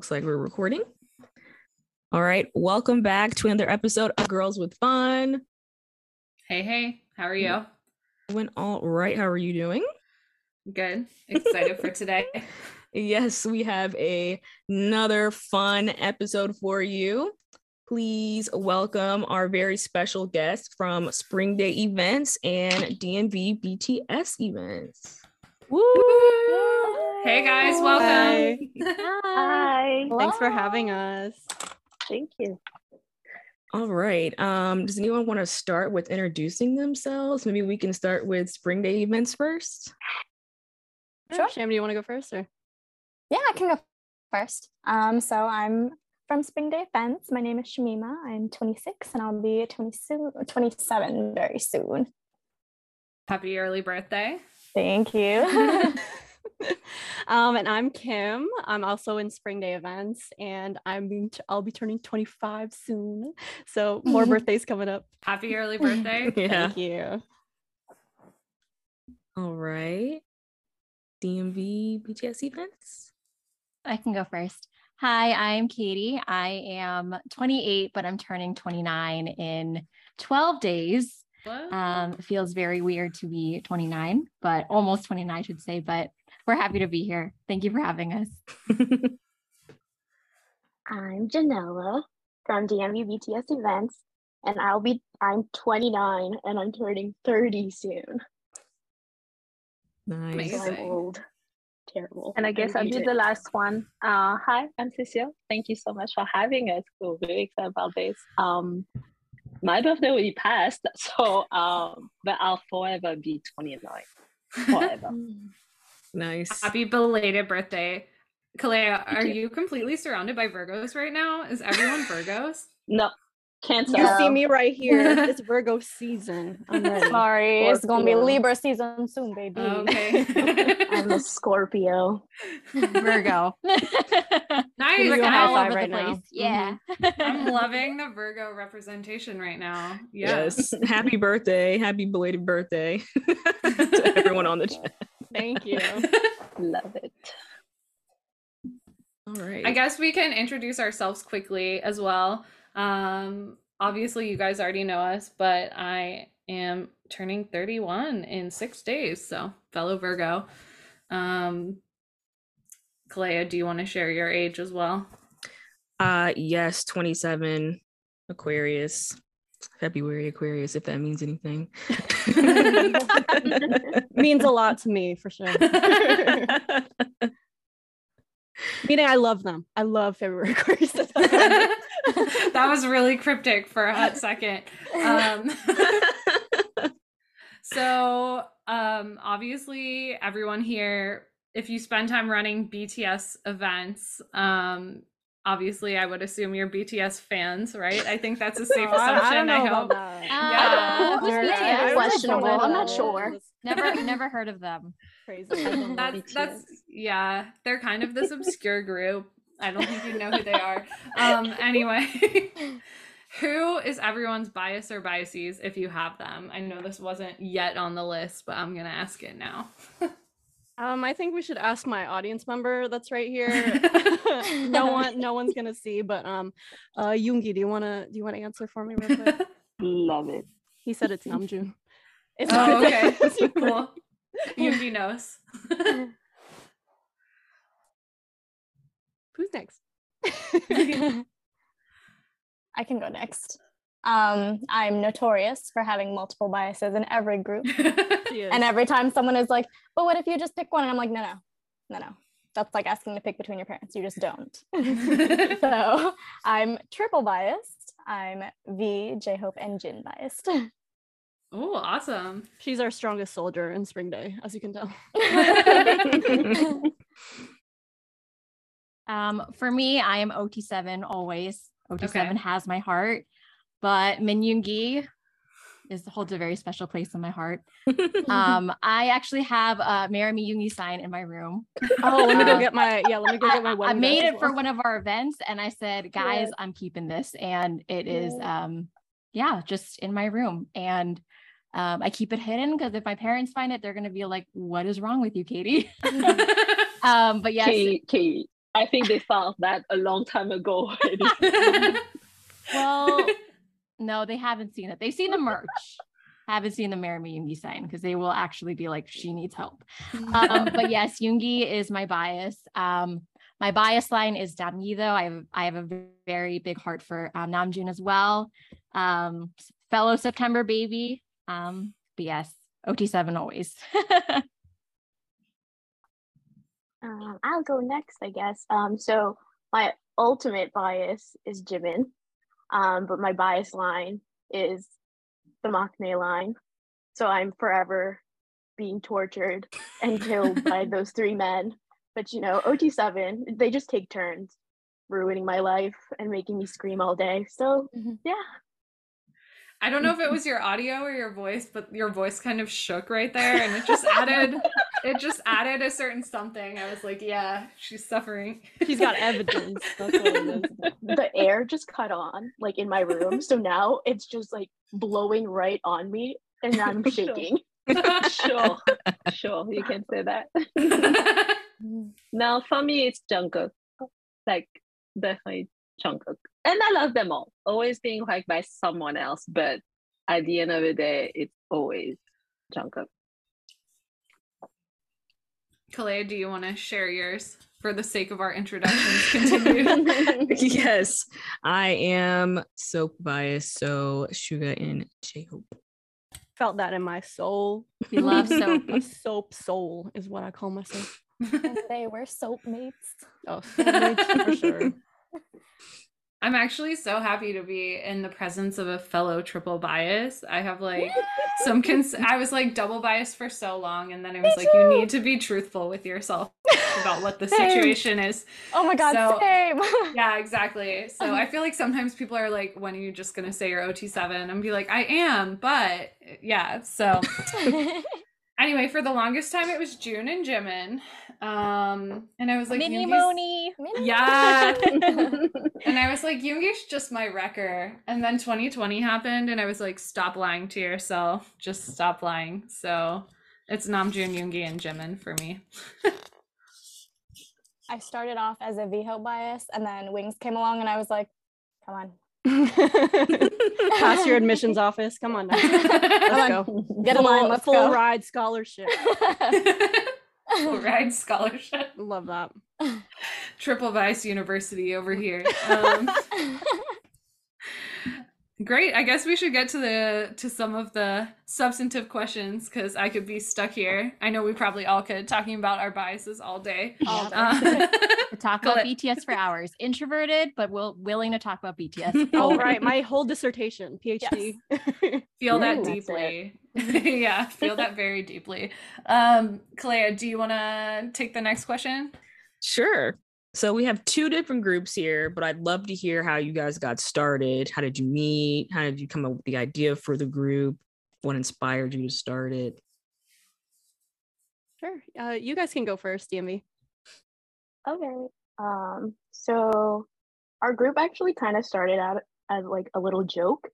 Looks like we're recording. All right. Welcome back to another episode of Girls with Fun. Hey, hey, how are you? Went all right. How are you doing? Good. Excited for today. Yes, we have a, another fun episode for you. Please welcome our very special guest from Spring Day Events and DMV BTS Events. Woo! Hey guys, welcome. Hi. Thanks for having us. Thank you. All right. Um, does anyone want to start with introducing themselves? Maybe we can start with Spring Day Events first. Sure. Sham, do you want to go first or? Yeah, I can go first. Um, so I'm from Spring Day Events. My name is Shamima. I'm 26 and I'll be 20 soon, 27 very soon. Happy early birthday. Thank you. um, and I'm Kim. I'm also in Spring Day Events, and I'm being t- I'll be turning 25 soon. So more birthdays coming up. Happy early birthday. Yeah. Thank you. All right. DMV BTS Events. I can go first. Hi, I'm Katie. I am 28, but I'm turning 29 in 12 days. What? Um, it feels very weird to be 29, but almost 29, I should say. But we're happy to be here. Thank you for having us. I'm Janella from DMV BTS Events, and I'll be I'm 29 and I'm turning 30 soon. nice. So I'm old. Terrible. And I guess I'll hate be the last one. Uh, hi, I'm Cecile. Thank you so much for having us. We're very excited about this. Um, my birthday will be past, so um, but I'll forever be 29. Forever. Nice. Happy belated birthday. Kalea, are you completely surrounded by Virgos right now? Is everyone Virgos? no, cancer. You see me right here. It's Virgo season. I'm ready. Sorry, it's gonna be Libra season soon, baby. Okay. I'm a Scorpio. Virgo. nice. you a We're high all five over right the now. place. Mm-hmm. Yeah. I'm loving the Virgo representation right now. Yeah. Yes. Happy birthday. Happy belated birthday to everyone on the chat. Thank you. Love it. All right. I guess we can introduce ourselves quickly as well. Um, obviously, you guys already know us, but I am turning 31 in six days. So, fellow Virgo. Um, Kalea, do you want to share your age as well? Uh yes, 27 Aquarius. February Aquarius, if that means anything. Means a lot to me for sure. Meaning I love them. I love February Aquarius. that was really cryptic for a hot second. Um, so, um, obviously, everyone here, if you spend time running BTS events, um, obviously, I would assume you're BTS fans, right? I think that's a safe Oh, assumption. I don't know I about hope. that. Yeah. Uh, who's You're- BTS? I- Questionable. don't I'm not sure. Never, never heard of them. Crazy. That's that's yeah, they're kind of this obscure group. I don't think you know who they are. Um, anyway, who is everyone's bias or biases if you have them? I know this wasn't yet on the list, but I'm gonna ask it now. Um, I think we should ask my audience member that's right here. no one, no one's gonna see, but um, uh, Yoongi, do you wanna do you wanna answer for me real quick? Love it. He said it's Namjoon. It's oh, okay, cool. Yoongi knows. Who's next? I can go next. Um, I'm notorious for having multiple biases in every group. And every time someone is like, but what if you just pick one? And I'm like, no, no, no, no. That's like asking to pick between your parents. You just don't. so I'm triple biased. I'm V, J Hope, and Jin biased. oh, awesome. She's our strongest soldier in Spring Day, as you can tell. Um, for me, I am OT7 always. OT7 Okay. has my heart, but Min Yoongi is holds a very special place in my heart. Um, I actually have a Marry Me Yoongi sign in my room. Oh, let me go Uh, get my yeah. Let me go get my. I- I made it as for one of our events, and I said, "Guys, Yes. I'm keeping this," and it is, Yes. um, yeah, just in my room, and um, I keep it hidden because if my parents find it, they're gonna be like, "What is wrong with you, Katie?" Um, but yes, Kate, Kate, I think they solved that a long time ago well, no, they haven't seen it. They've seen the merch. Haven't seen the Marry Yoongi sign because they will actually be like, she needs help. Um, but yes, Yoongi is my bias. Um, my bias line is Namgi though. I have I have a very big heart for um, Namjoon as well. Um, fellow September baby. Um, but yes, OT7 always. Um, I'll go next, I guess. Um, so my ultimate bias is Jimin, um, but my bias line is the Maknae line. So I'm forever being tortured and killed by those three men. But you know, OT7, they just take turns ruining my life and making me scream all day. So Mhm. yeah, I don't know if it was your audio or your voice, but your voice kind of shook right there, and it just added, it just added a certain something. I was like, yeah, she's suffering. She's got evidence. That's what it is. the air just cut on like in my room. So now it's just like blowing right on me and I'm shaking. sure, sure, you can say that. now for me, it's Jungkook. Like definitely Jungkook, and I love them all. Always being liked by someone else, but at the end of the day, it's always Jungkook. Kalea, do you want to share yours for the sake of our introductions? Continue. yes, I am Sope biased. So Suga and J Hope. Felt that in my soul. we love Sope. A Sope soul is what I call myself. And they were soap mates. Oh, soulmates for sure. I'm actually so happy to be in the presence of a fellow triple bias. I have like some cons- I was like double biased for so long, and then I was like, you need to be truthful with yourself about what the situation is. Oh my god, So- same. Yeah, exactly. So um, I feel like sometimes people are like, when are you just gonna say you're OT7? And be like, I am, but yeah. So anyway, for the longest time it was Joon and Jimin. Um, and I was like, Mini Yoongi's- Moni. Yeah. And I was like, Yoongi's just my wrecker. And then 2020 happened, and I was like, stop lying to yourself. Just stop lying. So it's Namjoon, Yoongi, and Jimin for me. I started off as a VHO bias and then Wings came along and I was like, come on. Pass your admissions office. Come on now. Let's go. Get in line, Full, let's full go. ride scholarship. Full ride scholarship. Love that. Triple Vice University over here. Um, great. I guess we should get to the to some of the substantive questions because I could be stuck here. I know we probably all could talking about our biases all day. All day. Uh, We talk about. BTS for hours. Introverted, but will willing to talk about BTS. Oh, right. My whole dissertation, PhD. feel that Ooh, that's it. deeply. yeah, feel that very deeply. Um, Kalea, do you want to take the next question? Sure. So we have two different groups here, but I'd love to hear how you guys got started. How did you meet? How did you come up with the idea for the group? What inspired you to start it? sure. Uh, you guys can go first, DMV. Okay. Um, so our group actually kind of started out as like a little joke.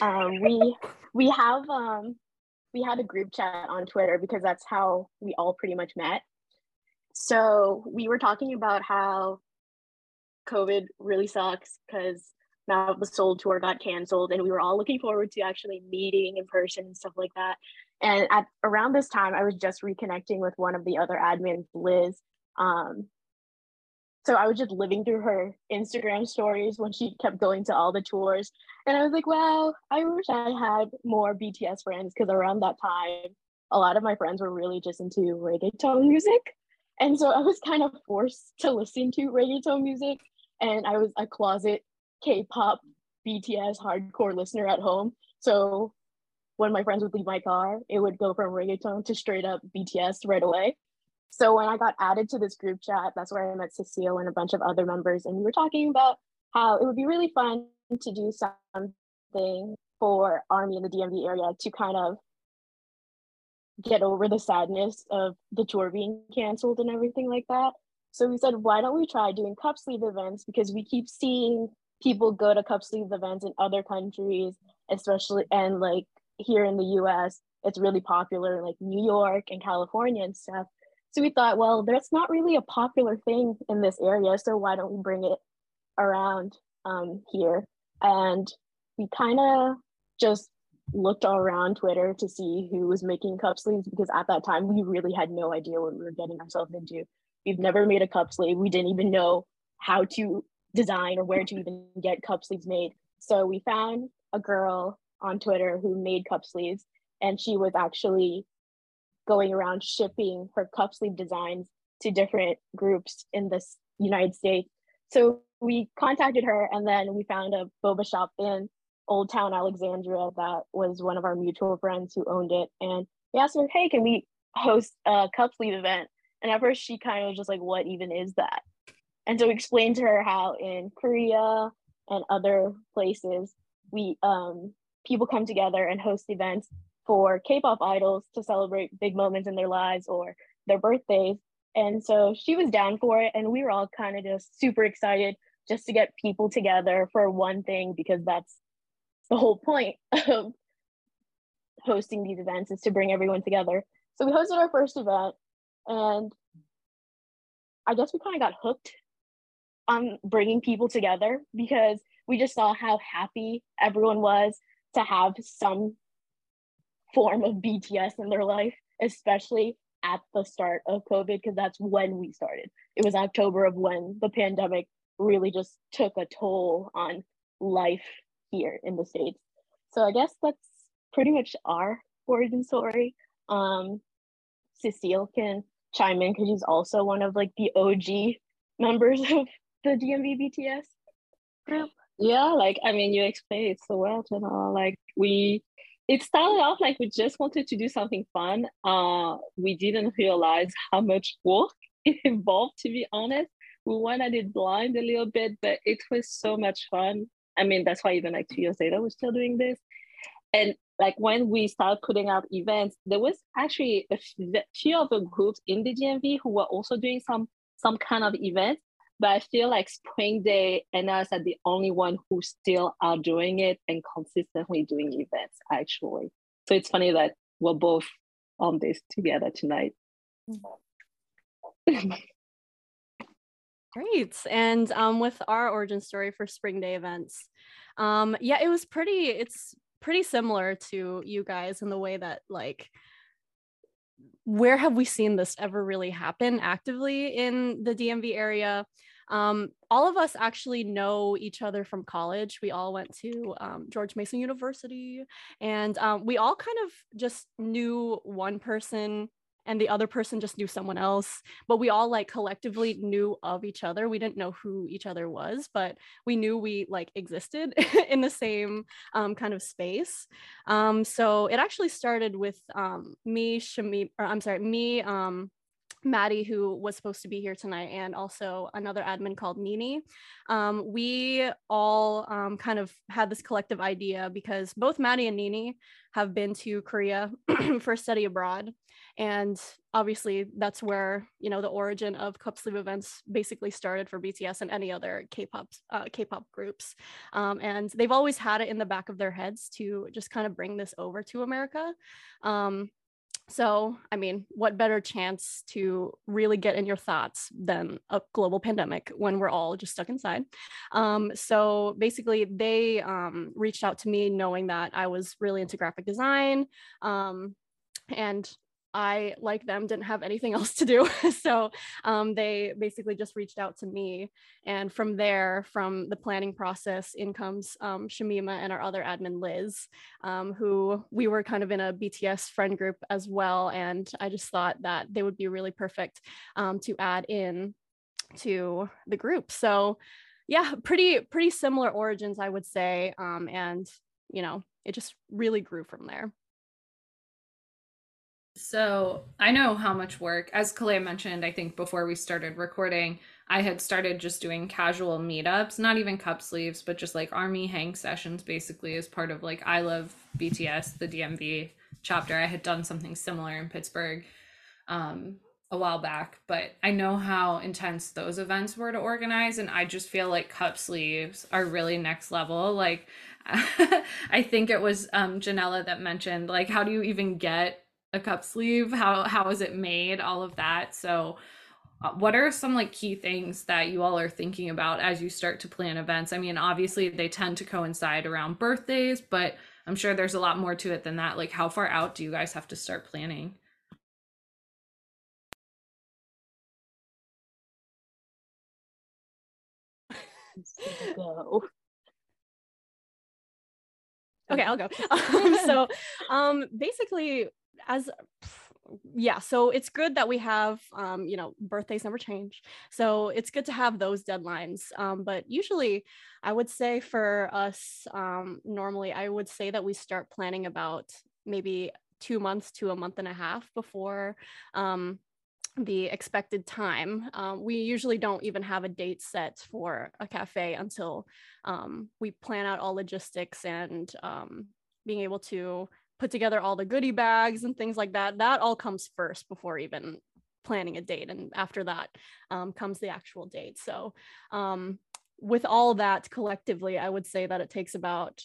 Um, we we have um we had a group chat on Twitter because that's how we all pretty much met. So we were talking about how COVID really sucks because now the Soul tour got canceled, and we were all looking forward to actually meeting in person and stuff like that. And at around this time, I was just reconnecting with one of the other admins, Liz. Um, so I was just living through her Instagram stories when she kept going to all the tours. And I was like, wow, I wish I had more BTS friends because around that time, a lot of my friends were really just into reggaeton music. And so I was kind of forced to listen to reggaeton music. And I was a closet K pop BTS hardcore listener at home. So when my friends would leave my car, it would go from reggaeton to straight up BTS right away. So when I got added to this group chat, that's where I met Cecile and a bunch of other members, and we were talking about how it would be really fun to do something for Army in the DMV area to kind of get over the sadness of the tour being canceled and everything like that. So we said, why don't we try doing cup sleeve events because we keep seeing people go to cup sleeve events in other countries, especially and like here in the US, it's really popular like New York and California and stuff. So we thought, well, that's not really a popular thing in this area, so why don't we bring it around um, here? And we kind of just looked all around Twitter to see who was making cup sleeves because at that time we really had no idea what we were getting ourselves into. We've never made a cup sleeve. We didn't even know how to design or where to even get cup sleeves made. So we found a girl on Twitter who made cup sleeves and she was actually going around shipping her cup sleeve designs to different groups in the United States. So we contacted her and then we found a boba shop in Old Town Alexandria that was one of our mutual friends who owned it. And we asked her, hey, can we host a cup sleeve event? And at first she kind of was just like, what even is that? And so we explained to her how in Korea and other places, we um, people come together and host events for K-pop idols to celebrate big moments in their lives or their birthdays. And so she was down for it, and we were all kind of just super excited just to get people together for one thing because that's the whole point of hosting these events is to bring everyone together. So we hosted our first event, and I guess we kind of got hooked on bringing people together because we just saw how happy everyone was to have some form of BTS in their life, especially at the start of COVID, because that's when we started. It was October of when the pandemic really just took a toll on life here in the States. So I guess that's pretty much our origin story. Um, Cecile can chime in because she's also one of like the OG members of the DMV BTS group. Yeah, like I mean, you explained it so well, you know. Like we it started off like we just wanted to do something fun. Uh, we didn't realize how much work it involved, to be honest. We went at it blind a little bit, but it was so much fun. I mean, that's why even like two years later, we're still doing this. And like when we started putting out events, there was actually a few other groups in the DMV who were also doing some some kind of event. But I feel like Spring Day and us are the only one who still are doing it and consistently doing events actually. So it's funny that we're both on this together tonight. Mm-hmm. Great. And um, with our origin story for Spring Day events, um, yeah, it was pretty, it's pretty similar to you guys in the way that like where have we seen this ever really happen actively in the DMV area? Um, all of us actually know each other from college. We all went to um, George Mason University, and um, we all kind of just knew one person and the other person just knew someone else but we all like collectively knew of each other. We didn't know who each other was but we knew we like existed in the same um, kind of space. Um, so it actually started with um, me shami or i'm sorry me um, Maddie, who was supposed to be here tonight, and also another admin called Nini. Um, we all um, kind of had this collective idea because both Maddie and Nini have been to Korea for study abroad. And obviously, that's where you know the origin of cup sleeve events basically started for BTS and any other K-pop uh, K-pop groups. Um, and they've always had it in the back of their heads to just kind of bring this over to America. Um, so, I mean, what better chance to really get in your thoughts than a global pandemic when we're all just stuck inside? Um, so, basically, they um, reached out to me knowing that I was really into graphic design. Um, and I, like them, didn't have anything else to do. so um, they basically just reached out to me. And from there, from the planning process, in comes um, Shamima and our other admin, Liz, um, who we were kind of in a BTS friend group as well. And I just thought that they would be really perfect um, to add in to the group. So yeah, pretty, pretty similar origins, I would say. Um, and, you know, it just really grew from there. So I know how much work, as Kalea mentioned, I think before we started recording, I had started just doing casual meetups, not even cup sleeves, but just like army hang sessions basically as part of like I Love BTS, the DMV chapter. I had done something similar in Pittsburgh um, a while back, but I know how intense those events were to organize. And I just feel like cup sleeves are really next level. Like, I think it was um, Janella that mentioned, like, how do you even get a cup sleeve? How how is it made? All of that. So uh, what are some like key things that you all are thinking about as you start to plan events? I mean, obviously they tend to coincide around birthdays, but I'm sure there's a lot more to it than that. Like how far out do you guys have to start planning? Go. okay i'll go um, so um basically as yeah so it's good that we have um you know birthdays never change so it's good to have those deadlines um but usually i would say for us um normally i would say that we start planning about maybe two months to a month and a half before um the expected time. Um, we usually don't even have a date set for a cafe until um, we plan out all logistics and um, being able to put together all the goodie bags and things like that. That all comes first before even planning a date. And after that um, comes the actual date. So, um, with all that collectively, I would say that it takes about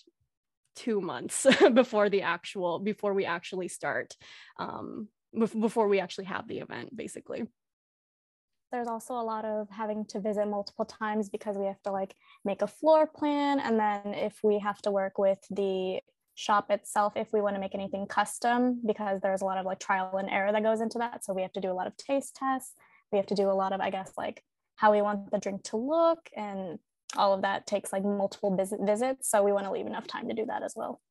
two months before the actual before we actually start um, before we actually have the event basically there's also a lot of having to visit multiple times because we have to like make a floor plan and then if we have to work with the shop itself if we want to make anything custom because there's a lot of like trial and error that goes into that. So we have to do a lot of taste tests. We have to do a lot of i guess like how we want the drink to look and all of that takes like multiple visit visits. So we want to leave enough time to do that as well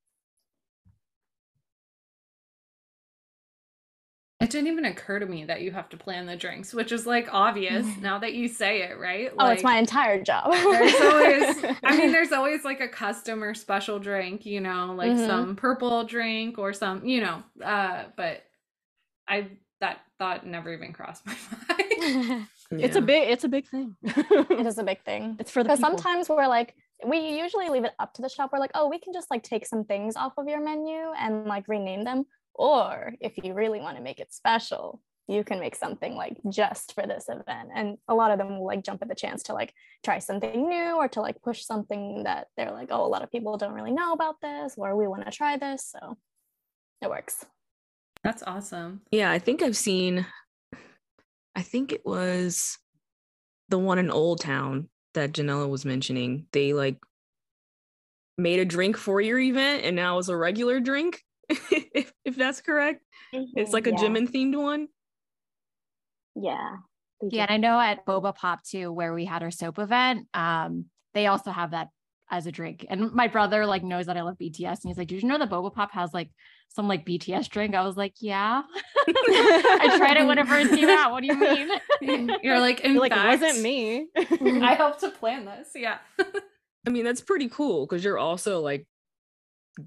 It didn't even occur to me that you have to plan the drinks, which is like obvious now that you say it, right? oh, it's my entire job. there's always, I mean, there's always like a customer special drink, you know, like Mhm. some purple drink or some, you know, uh, but I, that thought never even crossed my mind. it's a big it's a big thing it is a big thing it's for the because sometimes we're like we usually leave it up to the shop we're like oh we can just like take some things off of your menu and like rename them or if you really want to make it special you can make something like just for this event and a lot of them will like jump at the chance to like try something new or to like push something that they're like oh a lot of people don't really know about this or we want to try this so it works That's awesome. Yeah, I think I've seen I think it was the one in Old Town that Janella was mentioning. They like made a drink for your event and now it's a regular drink. If, if that's correct. It's like a yeah. Jimin themed one. Yeah. Yeah, and I know at Boba Pop too, where we had our Sope event, um, they also have that as a drink. And my brother like knows that I love BTS, and he's like, "Did you know that Boba Pop has like some like BTS drink?" I was like, "Yeah, I tried it whenever it came out. What do you mean?" You're like, in You're like fact, it wasn't me I helped to plan this. Yeah. I mean, that's pretty cool because you're also like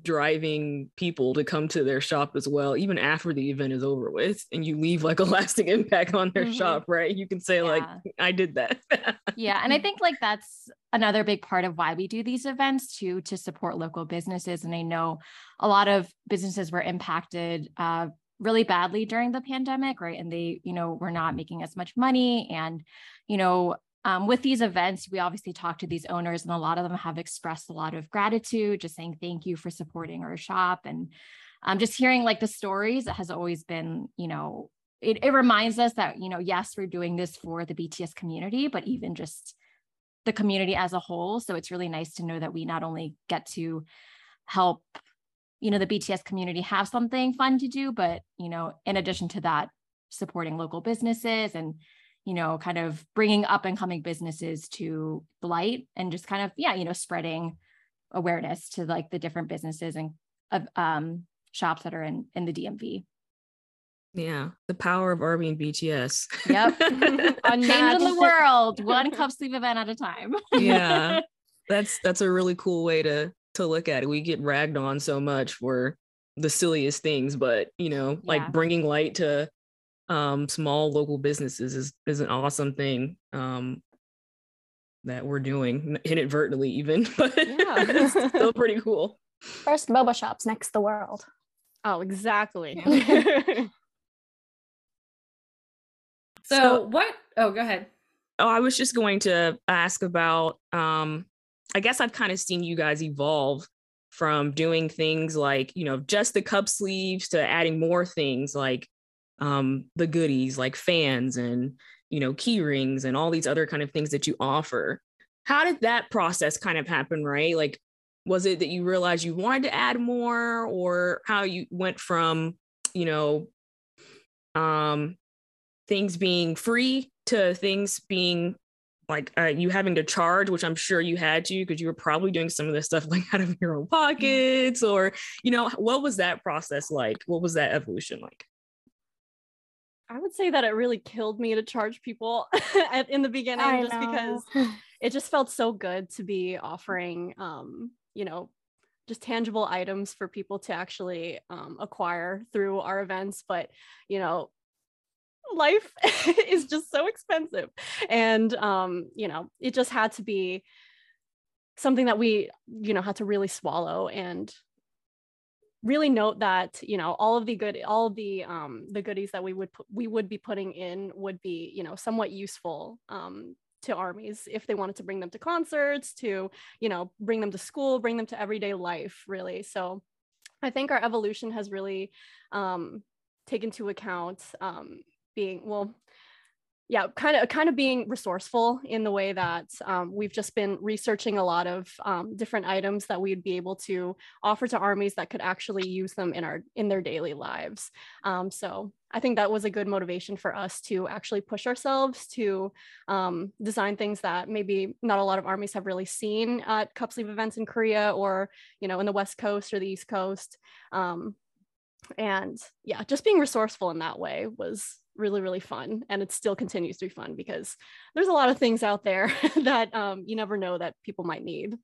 driving people to come to their shop as well, even after the event is over with, and you leave like a lasting impact on their Mhm. shop, right? You can say, like, I did that. yeah and i think like that's another big part of why we do these events too to support local businesses and i know a lot of businesses were impacted uh, really badly during the pandemic right and they you know were not making as much money and you know um, with these events we obviously talk to these owners and a lot of them have expressed a lot of gratitude just saying thank you for supporting our shop and um, just hearing like the stories has always been you know it, it reminds us that you know yes we're doing this for the bts community but even just the community as a whole. So it's really nice to know that we not only get to help you know the bts community have something fun to do but you know in addition to that supporting local businesses and you know kind of bringing up and coming businesses to light and just kind of yeah you know spreading awareness to like the different businesses and of um shops that are in in the dmv yeah, the power of Army and BTS. Yep. changing the world one cup sleeve event at a time. Yeah that's that's a really cool way to to look at it. We get ragged on so much for the silliest things but you know like bringing light to um small local businesses is is an awesome thing um that we're doing inadvertently even but Yeah. it's still pretty cool first boba shops next the world oh exactly So, So- what? Oh, go ahead. Oh, I was just going to ask about um I guess I've kind of seen you guys evolve from doing things like you know just the cup sleeves to adding more things like um, the goodies like fans and you know key rings and all these other kind of things that you offer. How did that process kind of happen right? Like was it that you realized you wanted to add more or how you went from you know um things being free to things being like uh, you having to charge which i'm sure you had to because you were probably doing some of this stuff like out of your own pockets or you know what was that process like? What was that evolution like I would say that it really killed me to charge people at, in the beginning I just know. because it just felt so good to be offering um, you know, just tangible items for people to actually um, acquire through our events. But, you know, life is just so expensive. And, um, you know, it just had to be something that we, you know, had to really swallow and really note that you know all of the good all of the um the goodies that we would put, we would be putting in would be you know somewhat useful um to armies if they wanted to bring them to concerts to you know bring them to school bring them to everyday life really. So i think our evolution has really um taken into account um being well yeah kind of kind of being resourceful in the way that um, we've just been researching a lot of um, different items that we'd be able to offer to armies that could actually use them in our in their daily lives. Um, so i think that was a good motivation for us to actually push ourselves to um, design things that maybe not a lot of armies have really seen at cup sleeve events in korea or you know in the west coast or the east coast. Um, and yeah just being resourceful in that way was really really fun and it still continues to be fun because there's a lot of things out there that um, you never know that people might need.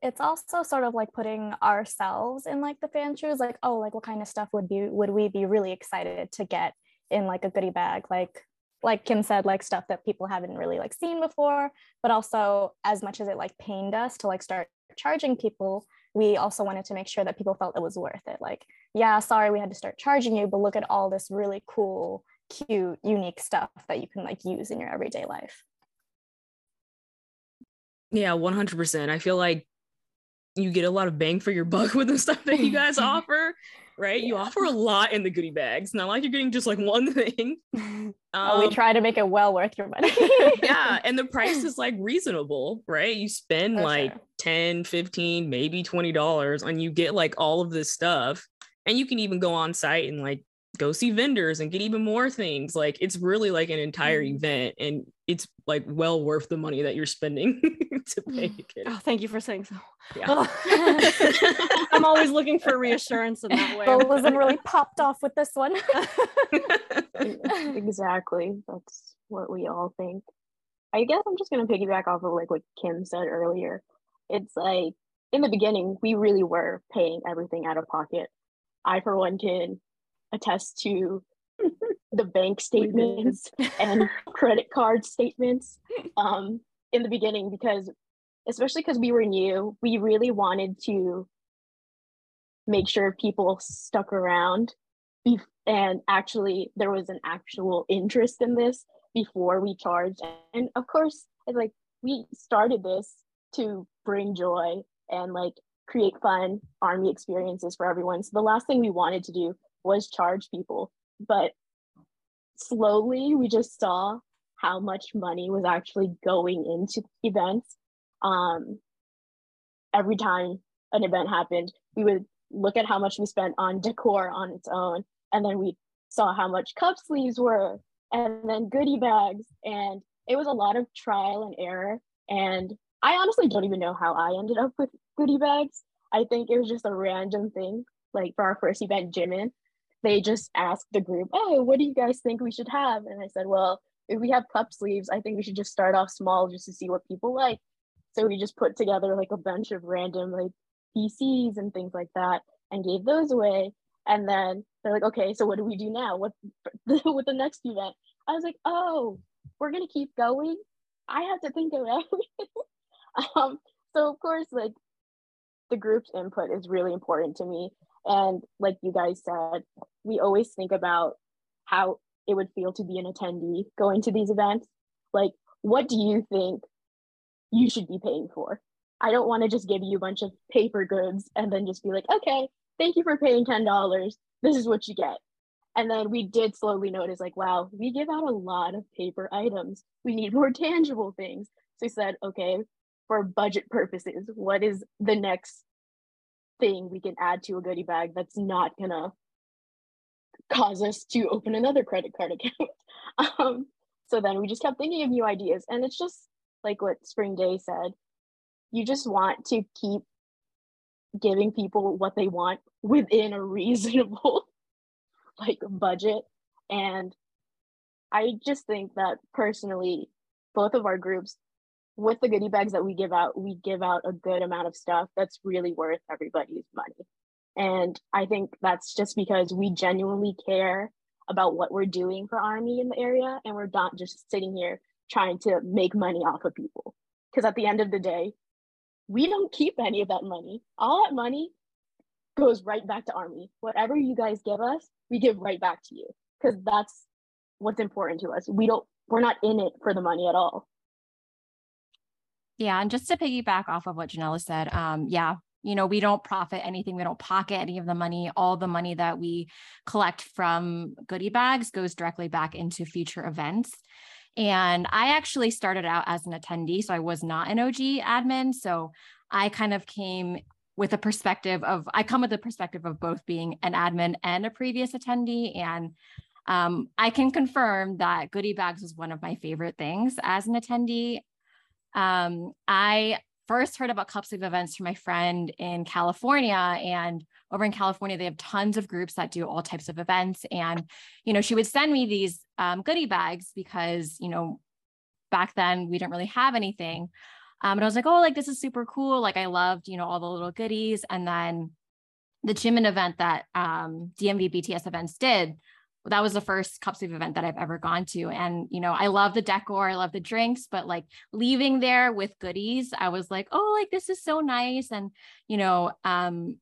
It's also sort of like putting ourselves in like the fan shoes like oh like what kind of stuff would be would we be really excited to get in like a goodie bag? Like like kim said like stuff that people haven't really like seen before but also as much as it like pained us to like start charging people we also wanted to make sure that people felt it was worth it. Like yeah sorry we had to start charging you but look at all this really cool cute unique stuff that you can like use in your everyday life. Yeah 100% i feel like you get a lot of bang for your buck with the stuff that you guys offer right? You offer a lot in the goodie bags. Not like you're getting just like one thing. Oh, we Um, try to make it well worth your money. Yeah and the price is like reasonable right? You spend For like sure. 10 15 maybe 20 dollars and you get like all of this stuff and you can even go on site and like go see vendors and get even more things like it's really like an entire Mhm. event and it's like well worth the money that you're spending to pay to get oh thank you for saying so Yeah. Oh. i'm always looking for reassurance in that way Ballism really popped off with this one exactly. That's what we all think. I guess I'm just gonna piggyback off of like what Kim said earlier. It's like in the beginning, we really were paying everything out of pocket. I, for one, can attest to the bank statements and credit card statements um, in the beginning because, especially because we were new, we really wanted to make sure people stuck around bef- and actually there was an actual interest in this before we charged. And of course it's like we started this to bring joy and like create fun army experiences for everyone. So the last thing we wanted to do was charge people but slowly we just saw how much money was actually going into events. Um every time an event happened we would look at how much we spent on decor on its own and then we saw how much cup sleeves were and then goodie bags and it was a lot of trial and error. And i honestly don't even know how i ended up with goodie bags i think it was just a random thing like for our first event jimin they just asked the group oh what do you guys think we should have and i said well if we have cup sleeves i think we should just start off small just to see what people like so we just put together like a bunch of random like pcs and things like that and gave those away and then they're like, okay, so what do we do now? What with the next event? I was like, oh, we're gonna keep going. I have to think of everything. um, so of course, like the group's input is really important to me. And like you guys said, we always think about how it would feel to be an attendee going to these events. Like, what do you think you should be paying for? I don't want to just give you a bunch of paper goods and then just be like, okay, thank you for paying $10. This is what you get. And then we did slowly notice, like, wow, we give out a lot of paper items. We need more tangible things. So we said, okay, for budget purposes, what is the next thing we can add to a goodie bag that's not gonna cause us to open another credit card account? um, so then we just kept thinking of new ideas. And it's just like what Spring Day said you just want to keep giving people what they want within a reasonable like budget and i just think that personally both of our groups with the goodie bags that we give out we give out a good amount of stuff that's really worth everybody's money and i think that's just because we genuinely care about what we're doing for army in the area and we're not just sitting here trying to make money off of people because at the end of the day we don't keep any of that money. All that money goes right back to Army. Whatever you guys give us, we give right back to you because that's what's important to us. We don't, we're not in it for the money at all. Yeah. And just to piggyback off of what Janella said, um, yeah, you know, we don't profit anything. We don't pocket any of the money. All the money that we collect from goodie bags goes directly back into future events. And I actually started out as an attendee, so I was not an OG admin. So I kind of came with a perspective of, I come with a perspective of both being an admin and a previous attendee. And um, I can confirm that goodie bags was one of my favorite things as an attendee. Um, I first heard about Cup Sleeve events from my friend in California. And over in California, they have tons of groups that do all types of events. And, you know, she would send me these um, goodie bags because, you know, back then we didn't really have anything. Um, and I was like, oh, like this is super cool. Like I loved, you know, all the little goodies. And then the Jimin event that um, DMV BTS events did that was the first cup sleeve event that I've ever gone to. And, you know, I love the decor, I love the drinks, but like leaving there with goodies, I was like, oh, like this is so nice. And, you know, um,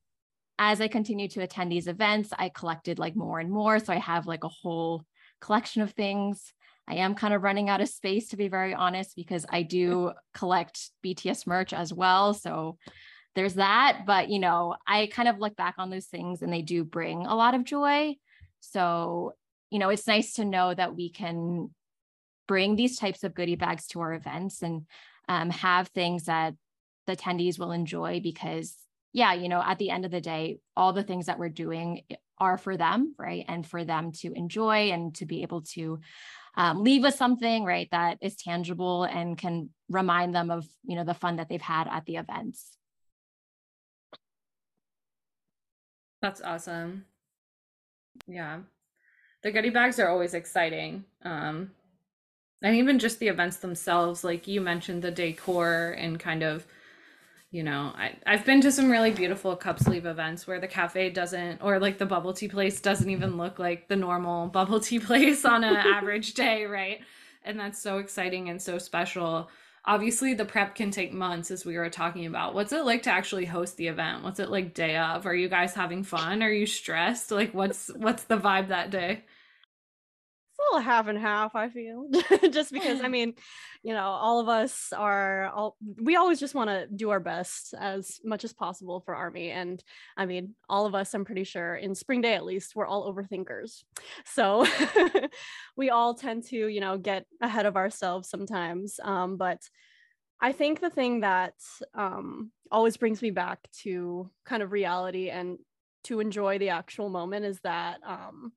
as I continued to attend these events, I collected like more and more. So I have like a whole collection of things. I am kind of running out of space to be very honest, because I do collect BTS merch as well. So there's that. But, you know, I kind of look back on those things and they do bring a lot of joy. So, you know, it's nice to know that we can bring these types of goodie bags to our events and um, have things that the attendees will enjoy because, yeah, you know, at the end of the day, all the things that we're doing are for them, right? And for them to enjoy and to be able to um, leave with something, right, that is tangible and can remind them of, you know, the fun that they've had at the events. That's awesome. Yeah. The goodie bags are always exciting. Um and even just the events themselves, like you mentioned the decor and kind of you know, I, I've been to some really beautiful cup sleeve events where the cafe doesn't, or like the bubble tea place doesn't even look like the normal bubble tea place on an average day, right? And that's so exciting and so special obviously the prep can take months as we were talking about. What's it like to actually host the event? What's it like day of? Are you guys having fun? Are you stressed? Like what's what's the vibe that day little half and half i feel just because i mean you know all of us are all we always just want to do our best as much as possible for army and i mean all of us i'm pretty sure in spring day at least we're all overthinkers. So we all tend to you know get ahead of ourselves sometimes um, but i think the thing that um, always brings me back to kind of reality and to enjoy the actual moment is that um,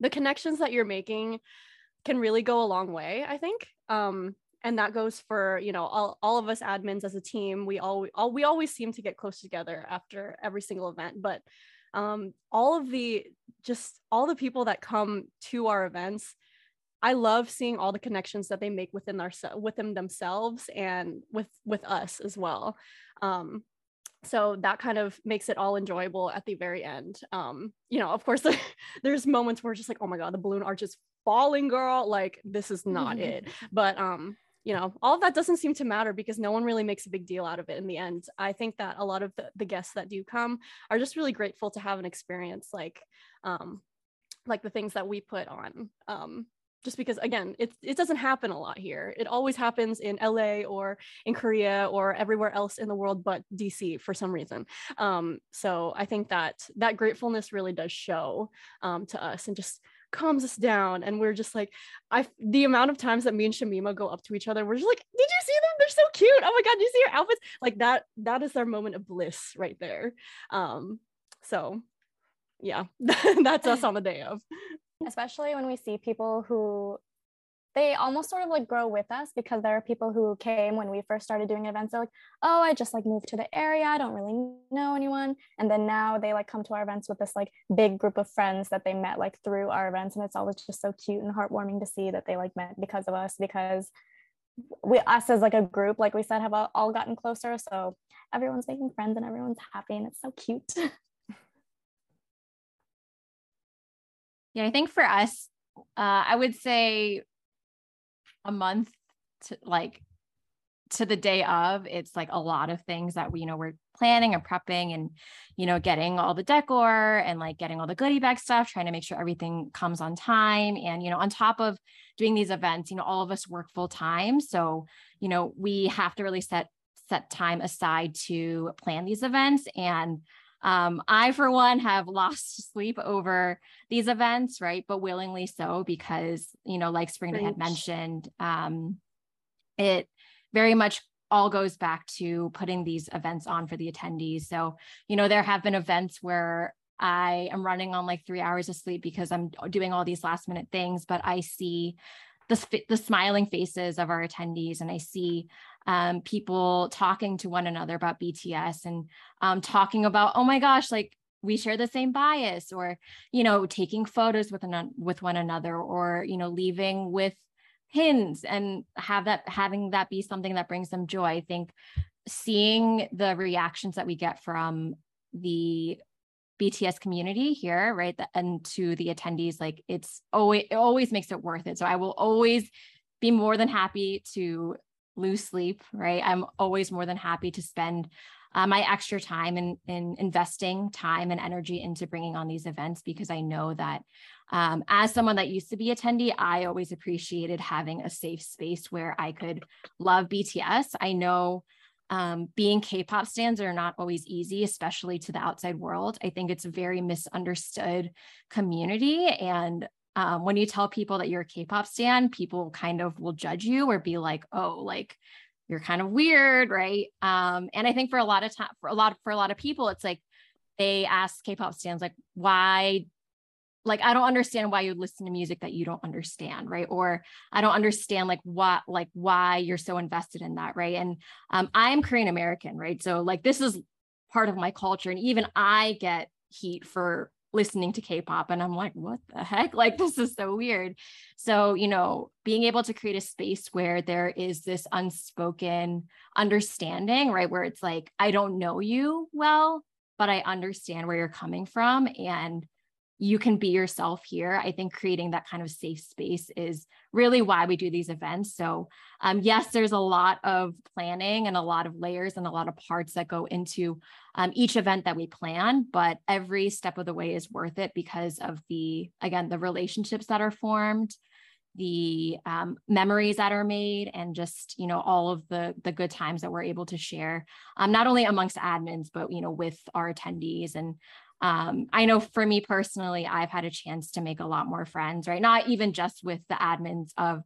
the connections that you're making can really go a long way i think. Um, and that goes for you know all, all of us admins as a team we all, all we always seem to get close together after every single event but um, all of the just all the people that come to our events i love seeing all the connections that they make within our within themselves and with with us as well. Um, so that kind of makes it all enjoyable at the very end. Um, you know of course there's moments where it's just like oh my god the balloon arch is falling girl. Like this is not it. But um you know all of that doesn't seem to matter because no one really makes a big deal out of it in the end. I think that a lot of the, the guests that do come are just really grateful to have an experience like um like the things that we put on um just because again it, it doesn't happen a lot here. It always happens in la or in korea or everywhere else in the world but dc for some reason. Um, so i think that that gratefulness really does show um, to us and just calms us down. And we're just like i the amount of times that me and shamima go up to each other we're just like did you see them? They're so cute. Oh my god did you see your outfits? Like that that is our moment of bliss right there. Um so yeah that's us on the day of especially when we see people who they almost sort of like grow with us because there are people who came when we first started doing events. They're like, oh, I just like moved to the area. I don't really know anyone. And then now they like come to our events with this like big group of friends that they met like through our events. And it's always just so cute and heartwarming to see that they like met because of us because we us as like a group, like we said, have all gotten closer. So everyone's making friends and everyone's happy and it's so cute. Yeah, I think for us, uh, I would say a month to like to the day of, it's like a lot of things that we, you know, we're planning and prepping and, you know, getting all the decor and like getting all the goodie bag stuff, trying to make sure everything comes on time. And, you know, on top of doing these events, you know, all of us work full time. So, you know, we have to really set set time aside to plan these events and um, I, for one, have lost sleep over these events, right? But willingly so, because, you know, like Spring had mentioned, um, it very much all goes back to putting these events on for the attendees. So, you know, there have been events where I am running on like three hours of sleep because I'm doing all these last minute things, but I see the, the smiling faces of our attendees and I see um, people talking to one another about BTS and um, talking about, oh my gosh, like we share the same bias or, you know, taking photos with, an, with one another or, you know, leaving with pins and have that, having that be something that brings them joy. I think seeing the reactions that we get from the BTS community here, right? And to the attendees, like it's always it always makes it worth it. So I will always be more than happy to lose sleep, right? I'm always more than happy to spend uh, my extra time in, in investing time and energy into bringing on these events because I know that um, as someone that used to be attendee, I always appreciated having a safe space where I could love BTS. I know um, being K-pop stands are not always easy, especially to the outside world. I think it's a very misunderstood community, and um, when you tell people that you're a K-pop stan, people kind of will judge you or be like, "Oh, like you're kind of weird, right?" Um, and I think for a lot of time, for a lot for a lot of people, it's like they ask K-pop stands like, "Why like i don't understand why you listen to music that you don't understand right? Or i don't understand like what like why you're so invested in that right? And um, i'm korean american right? So like this is part of my culture and even i get heat for listening to k-pop and i'm like what the heck? Like this is so weird. So you know being able to create a space where there is this unspoken understanding right where it's like i don't know you well but i understand where you're coming from and you can be yourself here. I think creating that kind of safe space is really why we do these events. So, um, yes, there's a lot of planning and a lot of layers and a lot of parts that go into um, each event that we plan, but every step of the way is worth it because of the, again, the relationships that are formed the um, memories that are made and just you know all of the the good times that we're able to share um, not only amongst admins but you know with our attendees and um, I know for me personally, I've had a chance to make a lot more friends, right? Not even just with the admins of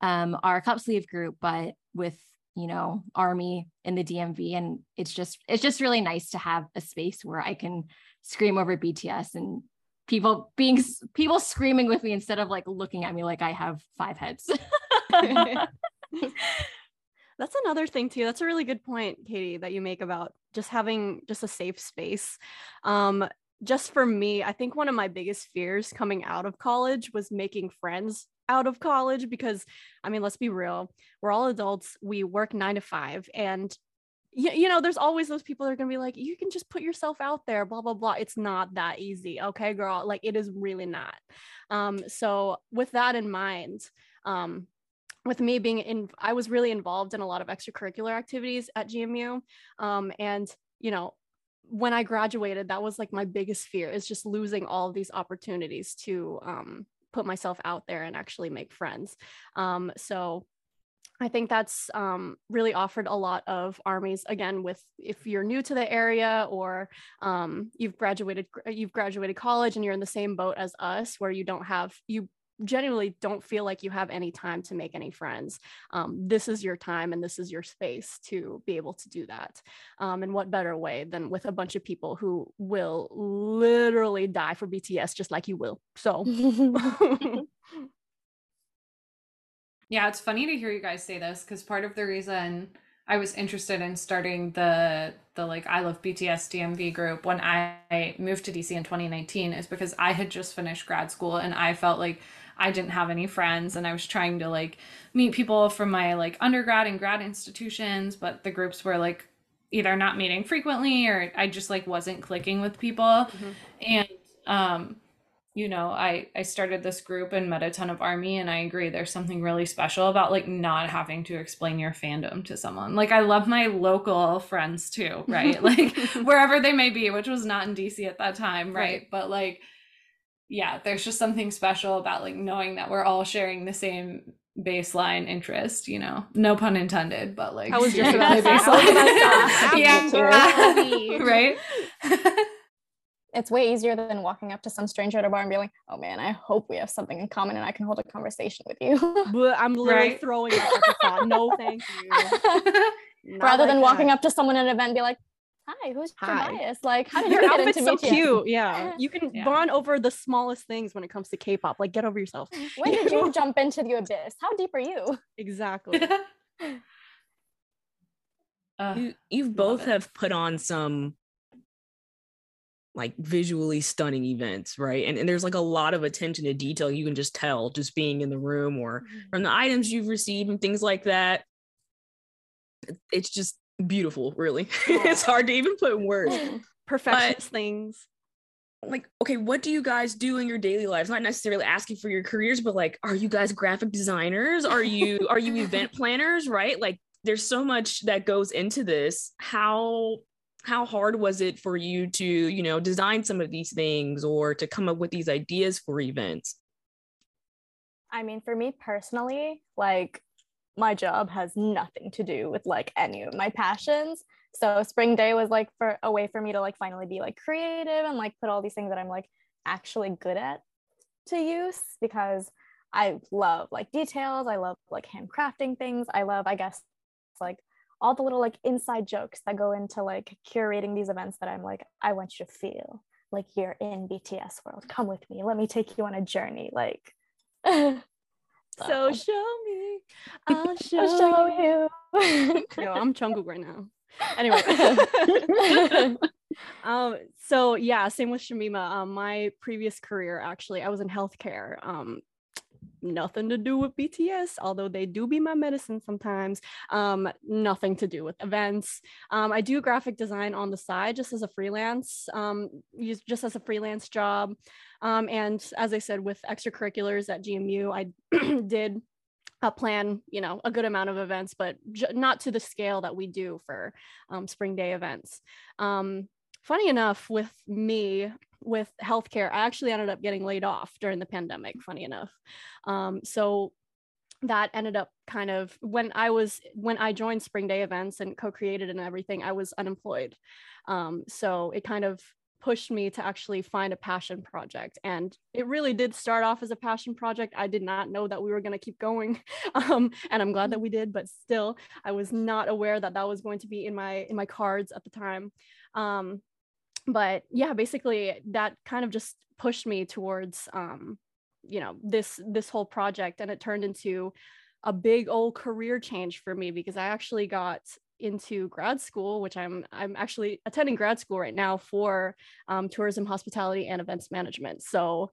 um, our cup sleeve group, but with you know army in the DMV, and it's just it's just really nice to have a space where I can scream over BTS and people being people screaming with me instead of like looking at me like I have five heads. That's another thing too. That's a really good point, Katie, that you make about just having just a safe space. Um, just for me, I think one of my biggest fears coming out of college was making friends out of college because I mean, let's be real, we're all adults, we work nine to five, and you, know, there's always those people that are gonna be like, you can just put yourself out there, blah, blah, blah. It's not that easy, okay, girl. Like it is really not. Um, so with that in mind, um, with me being in i was really involved in a lot of extracurricular activities at gmu um, and you know when i graduated that was like my biggest fear is just losing all of these opportunities to um, put myself out there and actually make friends. Um, so I think that's um, really offered a lot of armies again with if you're new to the area or um, you've graduated you've graduated college and you're in the same boat as us where you don't have you genuinely don't feel like you have any time to make any friends. Um, this is your time and this is your space to be able to do that. Um, and what better way than with a bunch of people who will literally die for BTS just like you will. So Yeah, it's funny to hear you guys say this because part of the reason I was interested in starting the the like I love BTS DMV group when I moved to DC in 2019 is because I had just finished grad school and I felt like I didn't have any friends and I was trying to like meet people from my like undergrad and grad institutions, but the groups were like either not meeting frequently or I just like wasn't clicking with people. Mm-hmm. And um you know, I I started this group and met a ton of army and I agree there's something really special about like not having to explain your fandom to someone. Like I love my local friends too, right? like wherever they may be, which was not in DC at that time, right? right? But like yeah, there's just something special about like knowing that we're all sharing the same baseline interest, you know. No pun intended, but like I was just about baseline. yeah, right it's way easier than walking up to some stranger at a bar and being like, "Oh man, I hope we have something in common and I can hold a conversation with you." But I'm literally right? throwing up at the thought. No, thank you. Rather like than that. walking up to someone at an event and be like, "Hi, who's Hi. bias? Like, how did your you outfit's so BTS? cute? Yeah, you can yeah. bond over the smallest things when it comes to K-pop. Like, get over yourself. When did you jump into the abyss? How deep are you? Exactly. Uh, you, you've both have put on some like visually stunning events, right? And, and there's like a lot of attention to detail you can just tell just being in the room or mm-hmm. from the items you've received and things like that. It's just beautiful, really. it's hard to even put in words. Mm. Perfectionist things. Like, okay, what do you guys do in your daily lives? Not necessarily asking for your careers, but like, are you guys graphic designers? Are you are you event planners? Right? Like, there's so much that goes into this. How how hard was it for you to you know design some of these things or to come up with these ideas for events i mean for me personally like my job has nothing to do with like any of my passions so spring day was like for a way for me to like finally be like creative and like put all these things that i'm like actually good at to use because i love like details i love like handcrafting things i love i guess like all the little like inside jokes that go into like curating these events that I'm like, I want you to feel like you're in BTS world. Come with me. Let me take you on a journey. Like so. so show me. I'll show, I'll show you. Yo, I'm Jungkook right now. Anyway. um so yeah same with shamima um my previous career actually i was in healthcare um nothing to do with BTS, although they do be my medicine sometimes. Um, nothing to do with events. Um, I do graphic design on the side just as a freelance, um, just as a freelance job. Um, and as I said, with extracurriculars at GMU, I did a plan, you know, a good amount of events, but j- not to the scale that we do for um, spring day events. Um, funny enough, with me, with healthcare, I actually ended up getting laid off during the pandemic, funny enough. Um, so that ended up kind of when I was when I joined Spring Day events and co-created and everything, I was unemployed. Um, so it kind of pushed me to actually find a passion project. And it really did start off as a passion project. I did not know that we were going to keep going. Um, and i'm glad that we did but still i was not aware that that was going to be in my in my cards at the time. Um, but yeah basically that kind of just pushed me towards um you know this this whole project and it turned into a big old career change for me because i actually got into grad school which i'm i'm actually attending grad school right now for um, tourism hospitality and events management. So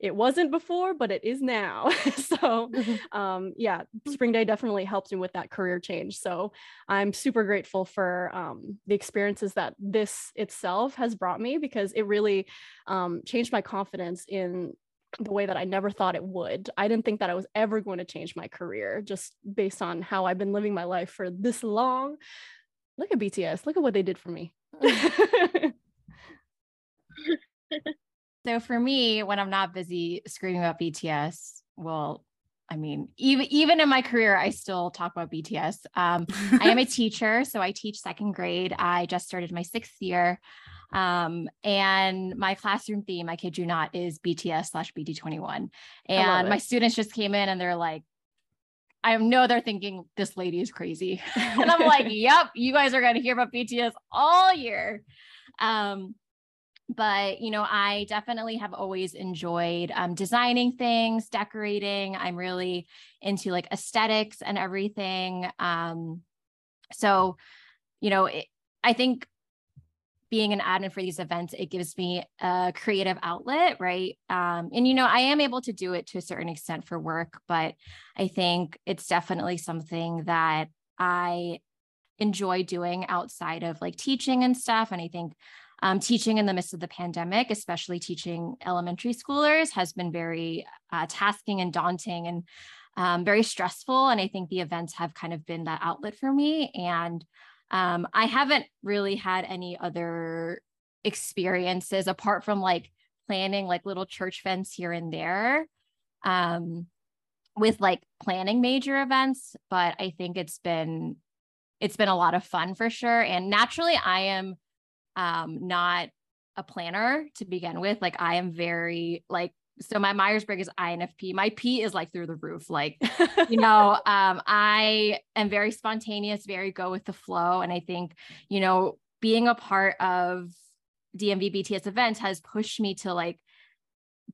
it wasn't before but it is now so mm-hmm. um, yeah spring day definitely helped me with that career change so i'm super grateful for um, the experiences that this itself has brought me because it really um, changed my confidence in the way that I never thought it would. I didn't think that I was ever going to change my career just based on how I've been living my life for this long. Look at BTS. Look at what they did for me. so for me, when I'm not busy screaming about BTS, well, I mean, even even in my career, I still talk about BTS. Um, I am a teacher, so I teach second grade. I just started my sixth year. Um, and my classroom theme, I kid you not, is BTS slash BT21. And my students just came in and they're like, I know they're thinking this lady is crazy. and I'm like, yep, you guys are going to hear about BTS all year. Um, but you know i definitely have always enjoyed um, designing things decorating. I'm really into like aesthetics and everything um, so you know it, i think being an admin for these events it gives me a creative outlet right? Um, and you know i am able to do it to a certain extent for work but i think it's definitely something that i enjoy doing outside of like teaching and stuff and i think um, teaching in the midst of the pandemic, especially teaching elementary schoolers, has been very uh, tasking and daunting and um, very stressful. And I think the events have kind of been that outlet for me. And um, I haven't really had any other experiences apart from like planning like little church events here and there um, with like planning major events. But I think it's been it's been a lot of fun for sure. And naturally, I am um not a planner to begin with. Like i am very like so my myers-briggs is infp my p is like through the roof. Like you know um i am very spontaneous very go with the flow. And i think you know being a part of dmv bts events has pushed me to like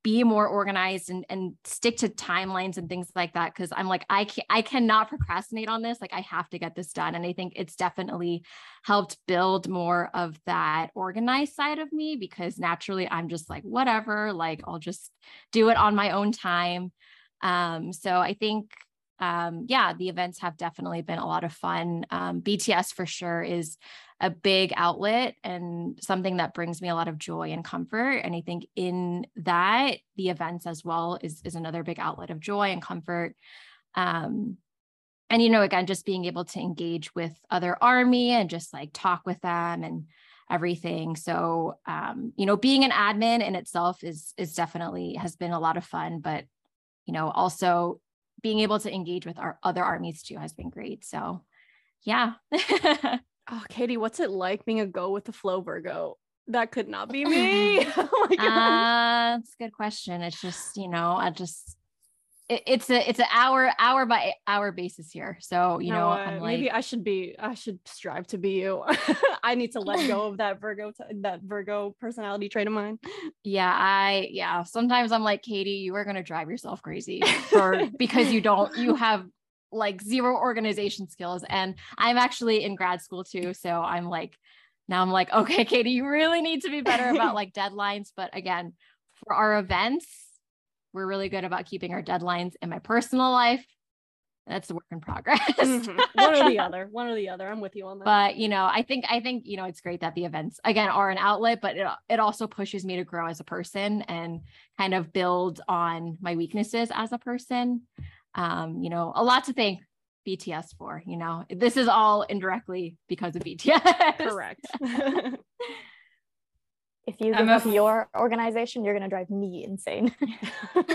be more organized and, and stick to timelines and things like that because i'm like i can i cannot procrastinate on this. Like i have to get this done. And i think it's definitely helped build more of that organized side of me because naturally i'm just like whatever like i'll just do it on my own time. Um so i think um yeah the events have definitely been a lot of fun. Um bts for sure is a big outlet and something that brings me a lot of joy and comfort. And I think in that, the events as well is, is another big outlet of joy and comfort. Um, and, you know, again, just being able to engage with other army and just like talk with them and everything. So, um, you know, being an admin in itself is, is definitely has been a lot of fun, but, you know, also being able to engage with our other armies too has been great. So, yeah. Oh, Katie, what's it like being a go with the flow Virgo? That could not be me. oh my god. Uh, that's a good question. It's just, you know, I just it, it's a it's an hour hour by hour basis here. So, you, know, know like, maybe I should be I should strive to be you. I need to let go of that Virgo t- that Virgo personality trait of mine. Yeah, I yeah, sometimes I'm like, Katie, you are going to drive yourself crazy for because you don't you have like zero organization skills. And I'm actually in grad school too. So I'm like, now I'm like, okay, Katie, you really need to be better about like deadlines. But again, for our events, we're really good about keeping our deadlines in my personal life. That's a work in progress. mm-hmm. One or the other. One or the other. I'm with you on that. But you know, I think I think you know it's great that the events again are an outlet, but it it also pushes me to grow as a person and kind of build on my weaknesses as a person um, you know, a lot to thank BTS for, you know, this is all indirectly because of BTS. Correct. if you give up your organization, you're going to drive me insane.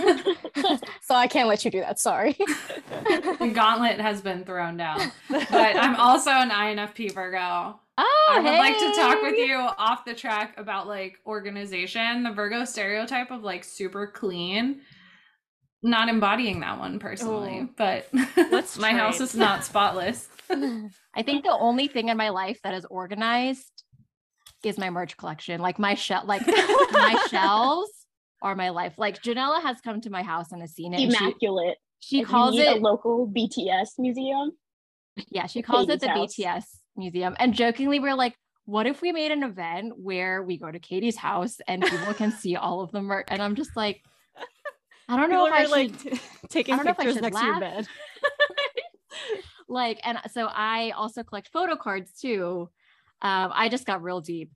so I can't let you do that. Sorry. the gauntlet has been thrown down. But I'm also an INFP Virgo. Oh, I would hey. like to talk with you off the track about like organization. The Virgo stereotype of like super clean not embodying that one personally, oh, but my house is not spotless. I think the only thing in my life that is organized is my merch collection. Like my shell, like my shelves are my life. Like Janella has come to my house and has seen it. Immaculate. She, she calls it a local BTS museum. Yeah, she calls Katie's it the house. BTS museum. And jokingly, we're like, what if we made an event where we go to Katie's house and people can see all of the merch? And I'm just like, I don't know if I like should, t- taking pictures next laugh. to your bed. like, and so I also collect photo cards too. Um, I just got real deep.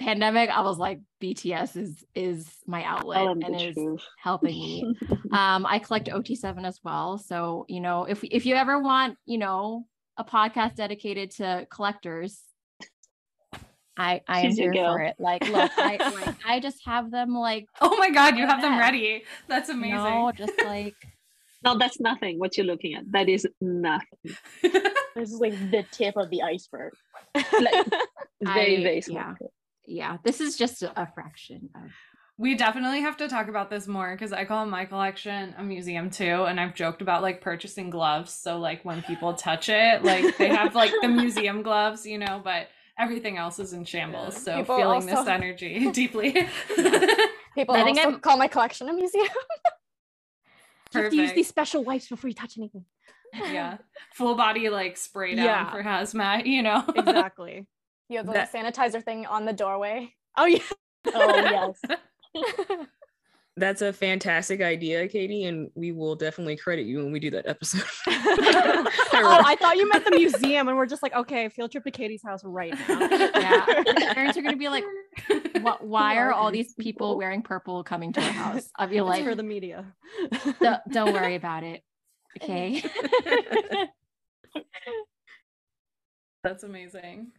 Pandemic, I was like, BTS is is my outlet and is truth. helping me. um, I collect OT7 as well. So, you know, if if you ever want, you know, a podcast dedicated to collectors, I I am She's your here for it. Like, look, I like I just have them like Oh my god, you have them ready. That's amazing. no, just like No, that's nothing. What you're looking at, that is nothing. This is like the tip of the iceberg. Like, Very, I- very small. yeah. yeah, this is just a, a fraction of We definitely have to talk about this more because I call my collection a museum too, and I've joked about like purchasing gloves. So like when people touch it, like they have like the museum gloves, you know, but everything else is in shambles. So People feeling this energy deeply. People I think also I'm- call my collection a museum. You have to use these special wipes before you touch anything. yeah, full body like spray down Yeah. for hazmat, you know. Exactly. You have the That- sanitizer thing on the doorway. oh yeah. Oh yes. That's a fantastic idea, Katie, and we will definitely credit you when we do that episode. oh, I thought you meant the museum, and we're just like, okay, field trip to Katie's house right now. Yeah. Parents are gonna be like, what, why are are all these these people people? wearing purple coming to our house? I'll be It's like, for the media. "Don't- don't worry about it. Okay. That's amazing.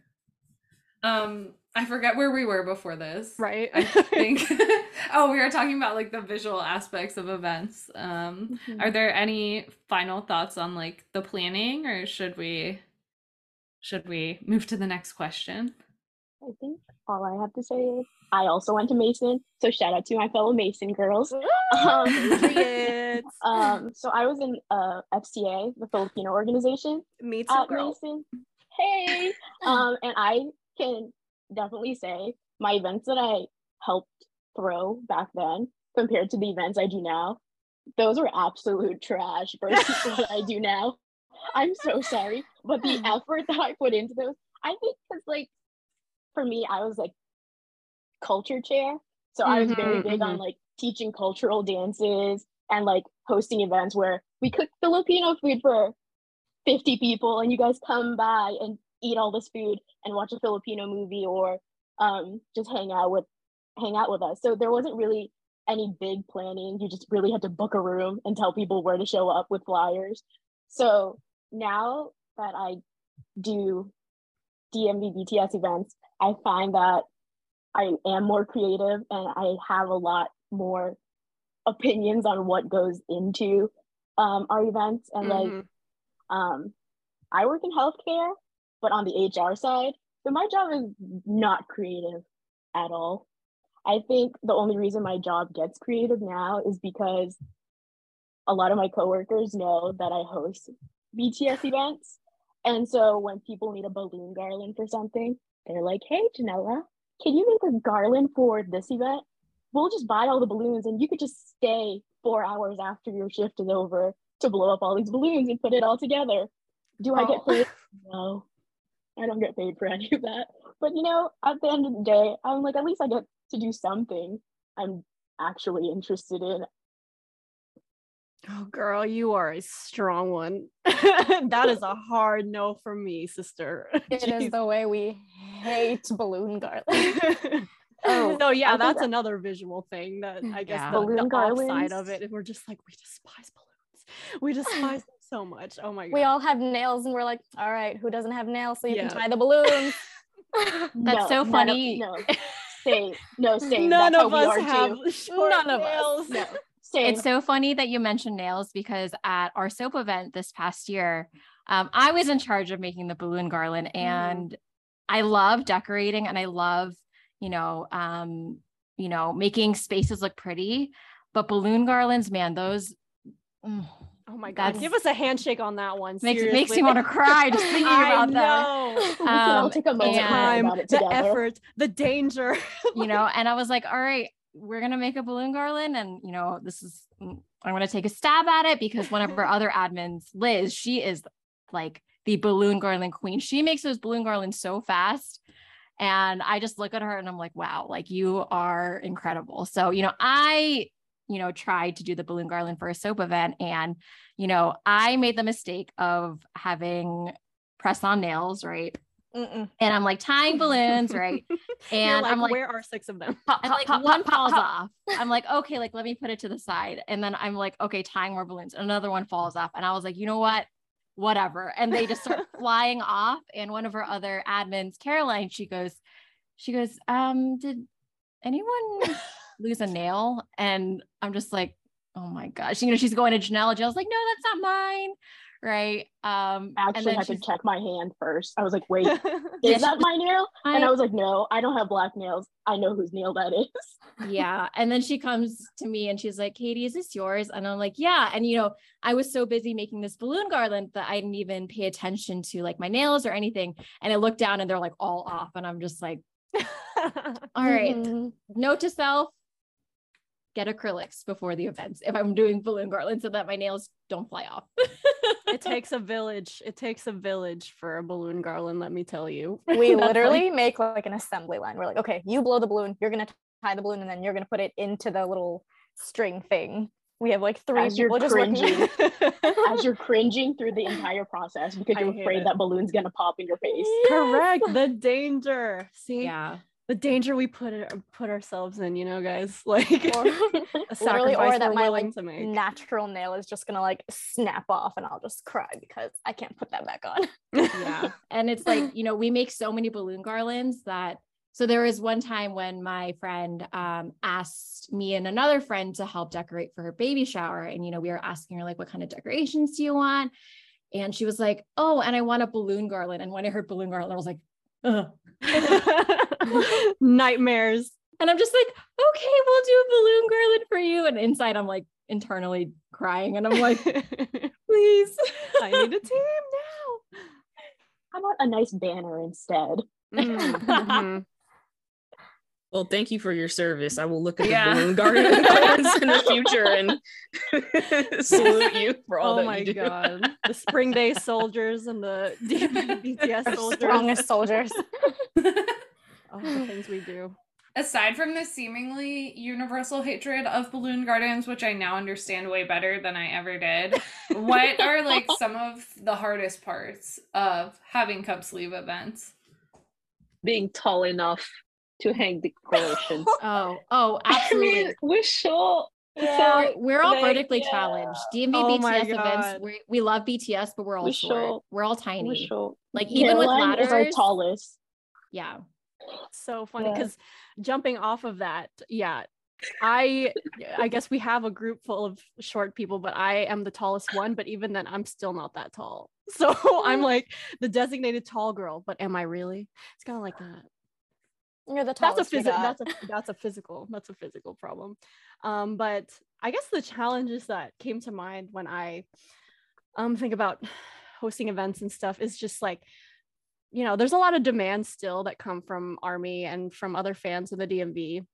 Um, I forget where we were before this. right. I think. oh, we were talking about like the visual aspects of events. Um, Mm-hmm. are there any final thoughts on like the planning, or should we should we move to the next question? I think all I have to say is I also went to Mason, so shout out to my fellow Mason girls. Um, um, so I was in uh, FCA, the Filipino organization Me too, at girl. Mason. Hey, um, and I can definitely say my events that I helped throw back then compared to the events I do now, those were absolute trash versus what I do now. I'm so sorry, but the effort that I put into those, I think, because like for me, I was like culture chair, so I was very Mhm, big on mhm. like teaching cultural dances and like hosting events where we cook Filipino food for 50 people and you guys come by and eat all this food and watch a Filipino movie or um, just hang out with hang out with us. So there wasn't really any big planning. You just really had to book a room and tell people where to show up with flyers. So now that I do DMV BTS events, I find that I am more creative and I have a lot more opinions on what goes into um, our events and like Mhm. um, I work in healthcare, but on the HR side. So my job is not creative at all. I think the only reason my job gets creative now is because a lot of my coworkers know that I host BTS events. And so when people need a balloon garland for something, they're like, hey, Janella, can you make a garland for this event? We'll just buy all the balloons and you could just stay four hours after your shift is over to blow up all these balloons and put it all together. Do I get Oh. paid? No, I don't get paid for any of that. But you know, at the end of the day, I'm like, at least I get to do something I'm actually interested in. Oh, girl, you are a strong one. that is a hard no for me, sister. It is Jeez. the way we hate balloon garland. Oh, so yeah, I think that's that- another visual thing that mm, I guess Yeah. the, Balloon the offside garlands. of it, and we're just like, we despise balloons. We despise them so much. Oh my god. we all have nails and we're like, all right, who doesn't have nails so you Yeah. can tie the balloons? That's so funny. no, same. No, same. None That's of us have short None of us. nails. No, same. It's so funny that you mentioned nails because at our Sope event this past year, um, I was in charge of making the balloon garland and I love decorating and I love, you know, um, you know, making spaces look pretty. But balloon garlands, man, those mm, Oh my god. That's- Give us a handshake on that one. makes makes me want to cry just thinking I about them. know. we can all um, take a moment and- and Time, the together. effort, the danger. you know and i was like all right we're gonna make a balloon garland and you know this is mm, i'm gonna take a stab at it because one of our other admins liz she is like the balloon garland queen she makes those balloon garlands so fast and i just look at her and i'm like wow like you are incredible so you know i you know tried to do the balloon garland for a Sope event and you know i made the mistake of having press on nails right Mm-mm. and i'm like tying balloons right and like, i'm like where are six of them? Pop, and pop, like pop, one pop, falls pop. off. I'm like, okay, like let me put it to the side. And then I'm like, okay, tying more balloons. Another one falls off. And I was like, you know what? Whatever. And they just start flying off. And one of our other admins, Caroline, she goes, she goes, um, did anyone lose a nail? And I'm just like, oh my gosh, you know, she's going to. I was like, no, that's not mine. Right. Um, I and actually then had to check my hand first. I was like, wait, Yeah, is that she- my nail? And I- I was like, no, I don't have black nails. I know whose nail that is. yeah and then she comes to me and she's like katie is this yours and i'm like yeah and you know i was so busy making this balloon garland that i didn't even pay attention to like my nails or anything and i looked down and they're like all off and i'm just like all right Mhm. note to self get acrylics before the events if i'm doing balloon garland so that my nails don't fly off it takes a village. It takes a village for a balloon garland, let me tell you. We That's like- literally make like an assembly line. We're like, okay, you blow the balloon, you're gonna tie the balloon, and then you're gonna put it into the little string thing. We have like three As you're people just working. cringing. As you're cringing through the entire process because I you're afraid it. that balloon's gonna pop in your face. Correct. The danger. See, yeah the danger we put it, put ourselves in, you know, guys. Like Or- a literally, sacrifice or that we're my willing like to make. natural nail is just gonna like snap off, and I'll just cry because I can't put that back on. yeah and it's like you know we make so many balloon garlands that so there was one time when my friend um, asked me and another friend to help decorate for her baby shower and you know we were asking her like what kind of decorations do you want and she was like oh and i want a balloon garland and when i heard balloon garland i was like Ugh. Nightmares. and i'm just like okay we'll do a balloon garland for you and inside i'm like internally crying and i'm like please I need a team now. How about a nice banner instead? Mm, mhm. Well, thank you for your service. I will look at Yeah. the balloon garden gardens in the future and salute you for all oh that my you do. Oh my god. The spring day soldiers and the BTS soldiers. Strongest soldiers. Oh, the things we do. Aside from the seemingly universal hatred of balloon gardens, which I now understand way better than I ever did, what are like some of the hardest parts of having cup sleeve events? Being tall enough to hang decorations. oh oh I absolutely mean, we're short. Yeah. So We're all like, vertically yeah, challenged. DMV Oh my BTS events, we we love BTS, but we're all We're short. short. We're all We're tiny. short. Like even with ladders. our tallest. yeah. So funny Yeah. because jumping off of that yeah i i guess we have a group full of short people but i am the tallest one but even then i'm still not that tall. So i'm like the designated tall girl but am i really? It's kind of like that. You're the that's a physical that's a that's a physical that's a physical problem. Um but i guess the challenges that came to mind when i um think about hosting events and stuff is just like you know there's a lot of demands still that come from army and from other fans of the dmv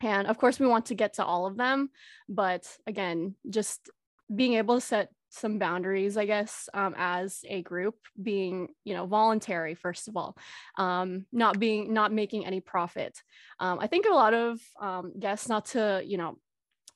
and of course we want to get to all of them but again just being able to set some boundaries i guess um, as a group being you know voluntary first of all um, not being not making any profit. Um, i think a lot of um, guests not to you know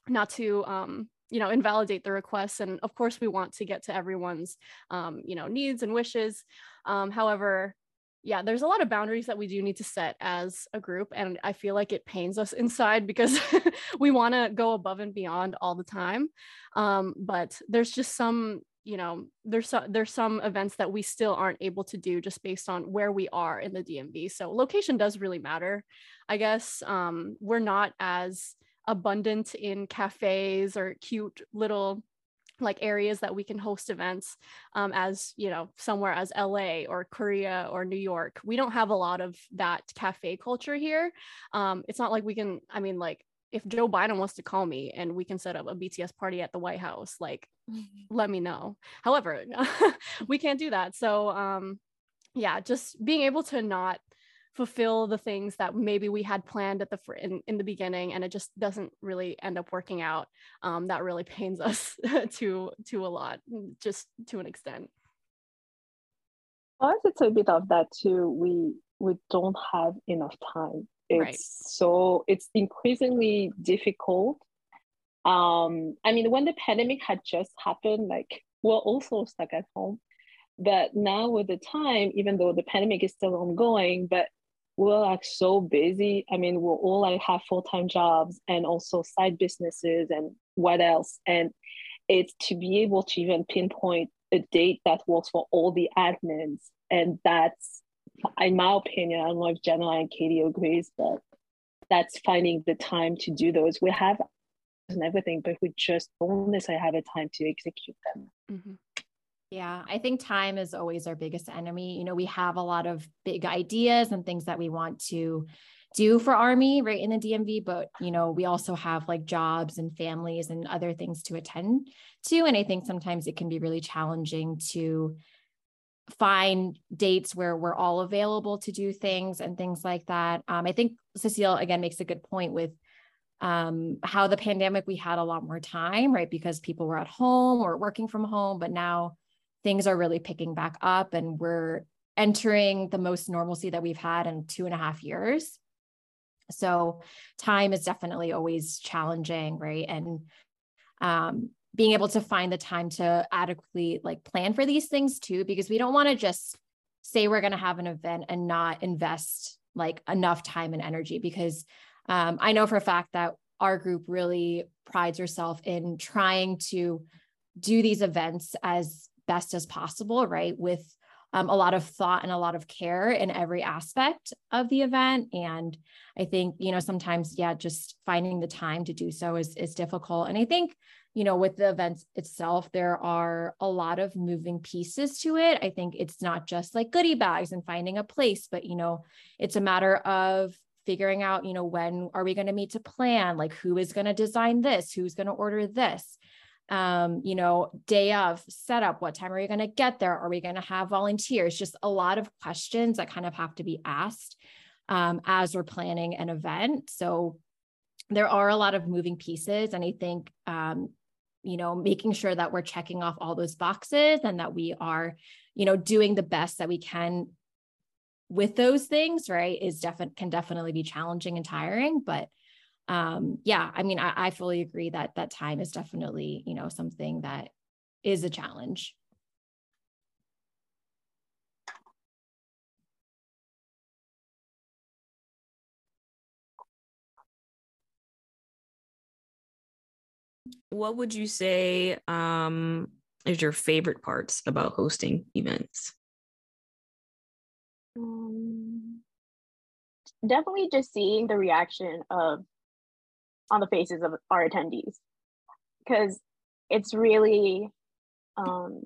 not to um, you know invalidate the requests and of course we want to get to everyone's um, you know needs and wishes um, however yeah there's a lot of boundaries that we do need to set as a group and i feel like it pains us inside because we want to go above and beyond all the time um, but there's just some you know there's so, there's some events that we still aren't able to do just based on where we are in the DMV. So location does really matter. I guess um, we're not as abundant in cafes or cute little like areas that we can host events um, as you know somewhere as la or korea or new york. We don't have a lot of that cafe culture here. Um, it's not like we can i mean like if joe biden wants to call me and we can set up a bts party at the white house like let me know. However we can't do that. So um yeah just being able to not fulfill the things that maybe we had planned at the fr- in, in the beginning and it just doesn't really end up working out um, that really pains us to to a lot just to an extent us, it's a bit of that too. We we don't have enough time. It's Right. so it's increasingly difficult. Um, I mean, when the pandemic had just happened, like we're also stuck at home. But now with the time, even though the pandemic is still ongoing, but we're like so busy. I mean, we're all like have full-time jobs and also side businesses and what else. And it's to be able to even pinpoint a date that works for all the admins and that's in my opinion, I don't know if Jenna and Katie agrees, but that's finding the time to do those. We have and everything, but we just don't necessarily have a time to execute them. Mm-hmm. Yeah, I think time is always our biggest enemy. You know, we have a lot of big ideas and things that we want to do for army right in the DMV but you know we also have like jobs and families and other things to attend to and I think sometimes it can be really challenging to find dates where we're all available to do things and things like that um, I think Cecile again makes a good point with um, how the pandemic we had a lot more time right because people were at home or working from home but now things are really picking back up and we're entering the most normalcy that we've had in two and a half years so time is definitely always challenging, right? And um, being able to find the time to adequately like plan for these things too, because we don't want to just say we're going to have an event and not invest like enough time and energy. Because um, I know for a fact that our group really prides herself in trying to do these events as best as possible, right? With um, a lot of thought and a lot of care in every aspect of the event. And I think, you know, sometimes, yeah, just finding the time to do so is, is difficult. And I think, you know, with the events itself, there are a lot of moving pieces to it. I think it's not just like goodie bags and finding a place, but, you know, it's a matter of figuring out, you know, when are we going to meet to plan? Like, who is going to design this? Who's going to order this? Um, you know, day of setup, what time are you going to get there? Are we going to have volunteers? Just a lot of questions that kind of have to be asked um, as we're planning an event. So there are a lot of moving pieces. And I think, um, you know, making sure that we're checking off all those boxes and that we are, you know, doing the best that we can with those things, right, is definitely can definitely be challenging and tiring. But um, yeah, I mean, I, I fully agree that that time is definitely, you know, something that is a challenge. What would you say um, is your favorite parts about hosting events? Um, definitely just seeing the reaction of on the faces of our attendees. Because it's really um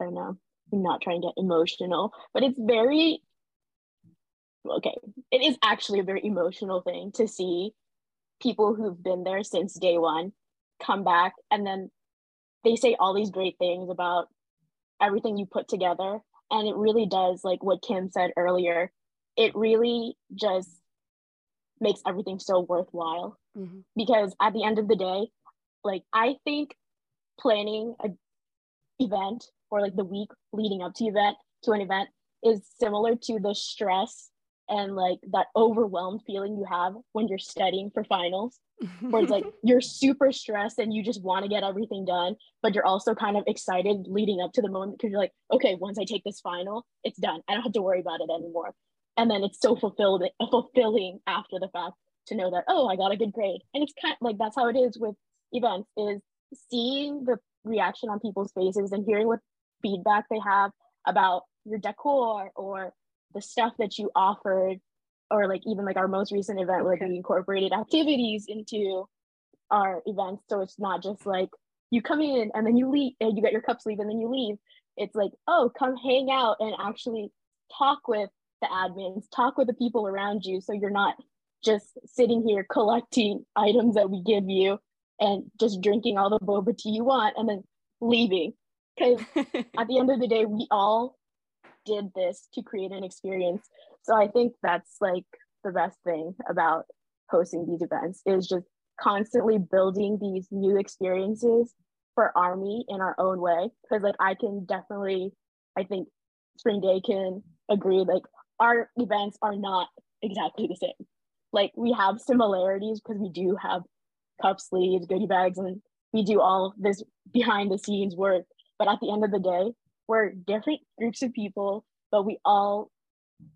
i don't know i'm not trying to get emotional but it's very okay it is actually a very emotional thing to see people who've been there since day one come back and then they say all these great things about everything you put together. And it really does like what kim said earlier it really just makes everything so worthwhile mm-hmm. because at the end of the day like i think planning a event or like the week leading up to event to an event is similar to the stress and like that overwhelmed feeling you have when you're studying for finals where it's like you're super stressed and you just want to get everything done but you're also kind of excited leading up to the moment because you're like okay once i take this final it's done. I don't have to worry about it anymore. And then it's so fulfilled fulfilling after the fact to know that oh i got a good grade. And it's kind of like that's how it is with events is seeing the reaction on people's faces and hearing what feedback they have about your decor or the stuff that you offered or like even like our most recent event where we incorporated activities into our events. So it's not just like you come in and then you leave and you get your cup sleeve and then you leave. It's like oh come hang out and actually talk with the admins talk with the people around you. So you're not just sitting here collecting items that we give you and just drinking all the boba tea you want and then leaving. Because at the end of the day, we all did this to create an experience. So I think that's like the best thing about hosting these events is just constantly building these new experiences for army in our own way because like i can definitely i think spring day can agree like our events are not exactly the same like we have similarities because we do have cup sleeves, goodie bags, and we do all this behind the scenes work. But at the end of the day, we're different groups of people, but we all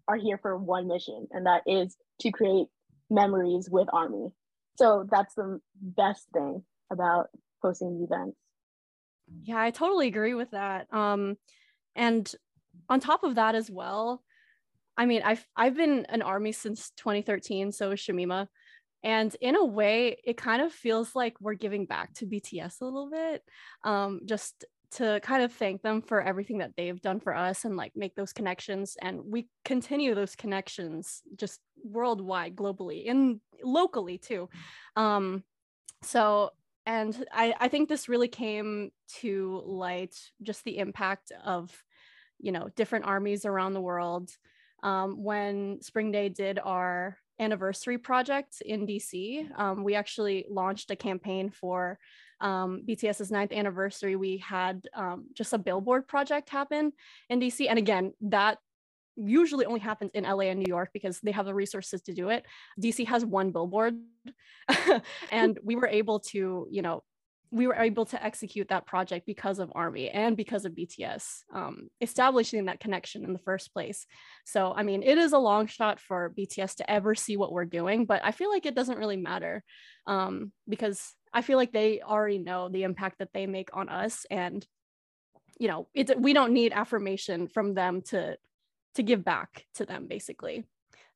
are here for one mission, and that is to create memories with Army. So that's the best thing about hosting events. Yeah, I totally agree with that. Um, and on top of that as well, I mean, I've I've been an army since 2013, so is Shamima. And in a way, it kind of feels like we're giving back to BTS a little bit. Um, just to kind of thank them for everything that they've done for us and like make those connections and we continue those connections just worldwide globally and locally too um so and I, I think this really came to light just the impact of you know different armies around the world um, when spring day did our anniversary project in dc um, we actually launched a campaign for um, BTS's ninth anniversary, we had um, just a billboard project happen in DC. And again, that usually only happens in LA and New York because they have the resources to do it. DC has one billboard. and we were able to, you know, we were able to execute that project because of Army and because of BTS, um, establishing that connection in the first place. So, I mean, it is a long shot for BTS to ever see what we're doing, but I feel like it doesn't really matter um, because I feel like they already know the impact that they make on us, and you know, it's we don't need affirmation from them to to give back to them, basically.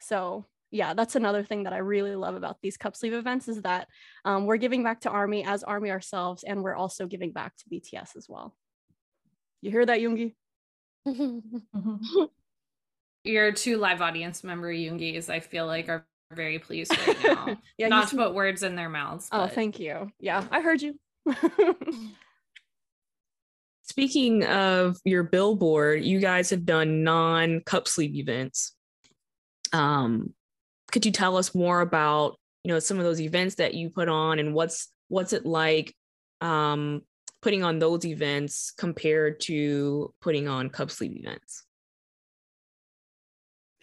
So yeah, that's another thing that I really love about these cup sleeve events is that um, we're giving back to Army as Army ourselves, and we're also giving back to BTS as well. You hear that, Yoongi? Your two live audience member Yoongis, I feel like, are very pleased right now. yeah, Not to put words in their mouths. Oh, but... Oh, thank you. Yeah, I heard you. Speaking of your billboard, you guys have done non cup sleeve events. Um, could you tell us more about you know some of those events that you put on and what's what's it like um, putting on those events compared to putting on cup sleeve events?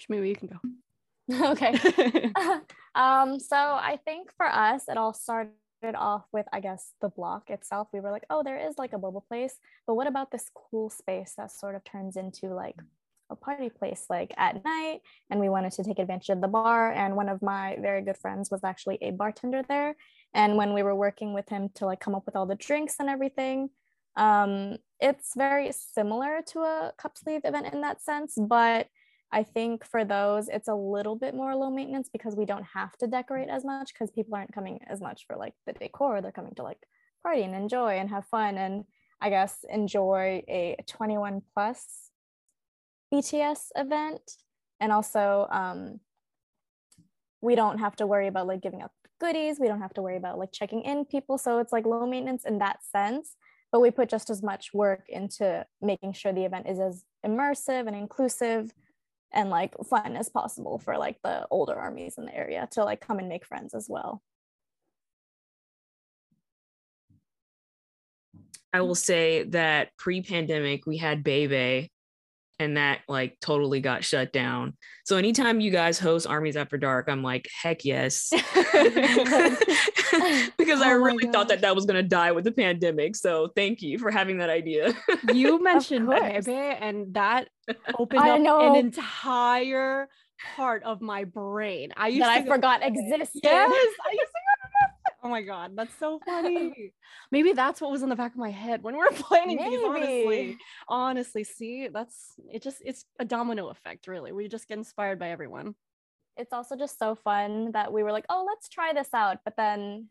Maybe you can go. okay. um, so I think for us, it all started off with, I guess, the block itself. We were like, oh, there is like a bubble place, but what about this cool space that sort of turns into like a party place, like at night? And we wanted to take advantage of the bar. And one of my very good friends was actually a bartender there. And when we were working with him to like come up with all the drinks and everything, um, it's very similar to a cup sleeve event in that sense, but I think for those, it's a little bit more low maintenance because we don't have to decorate as much because people aren't coming as much for like the decor. They're coming to like party and enjoy and have fun and I guess enjoy a 21 plus BTS event. And also, um, we don't have to worry about like giving out goodies. We don't have to worry about like checking in people. So it's like low maintenance in that sense. But we put just as much work into making sure the event is as immersive and inclusive and like fun as possible for like the older armies in the area to like come and make friends as well. I will say that pre-pandemic we had Bebe and that like totally got shut down. So anytime you guys host Armies After Dark, I'm like, heck yes. because oh I really thought that that was going to die with the pandemic. So thank you for having that idea. you mentioned Bebe and that opened I up know. an entire part of my brain. I used that I forgot existed. Yes, I used to Oh my god, that's so funny. Maybe that's what was in the back of my head when we were planning Maybe. these. Honestly, honestly, see, that's it. Just it's a domino effect, really. We just get inspired by everyone. It's also just so fun that we were like, oh, let's try this out. But then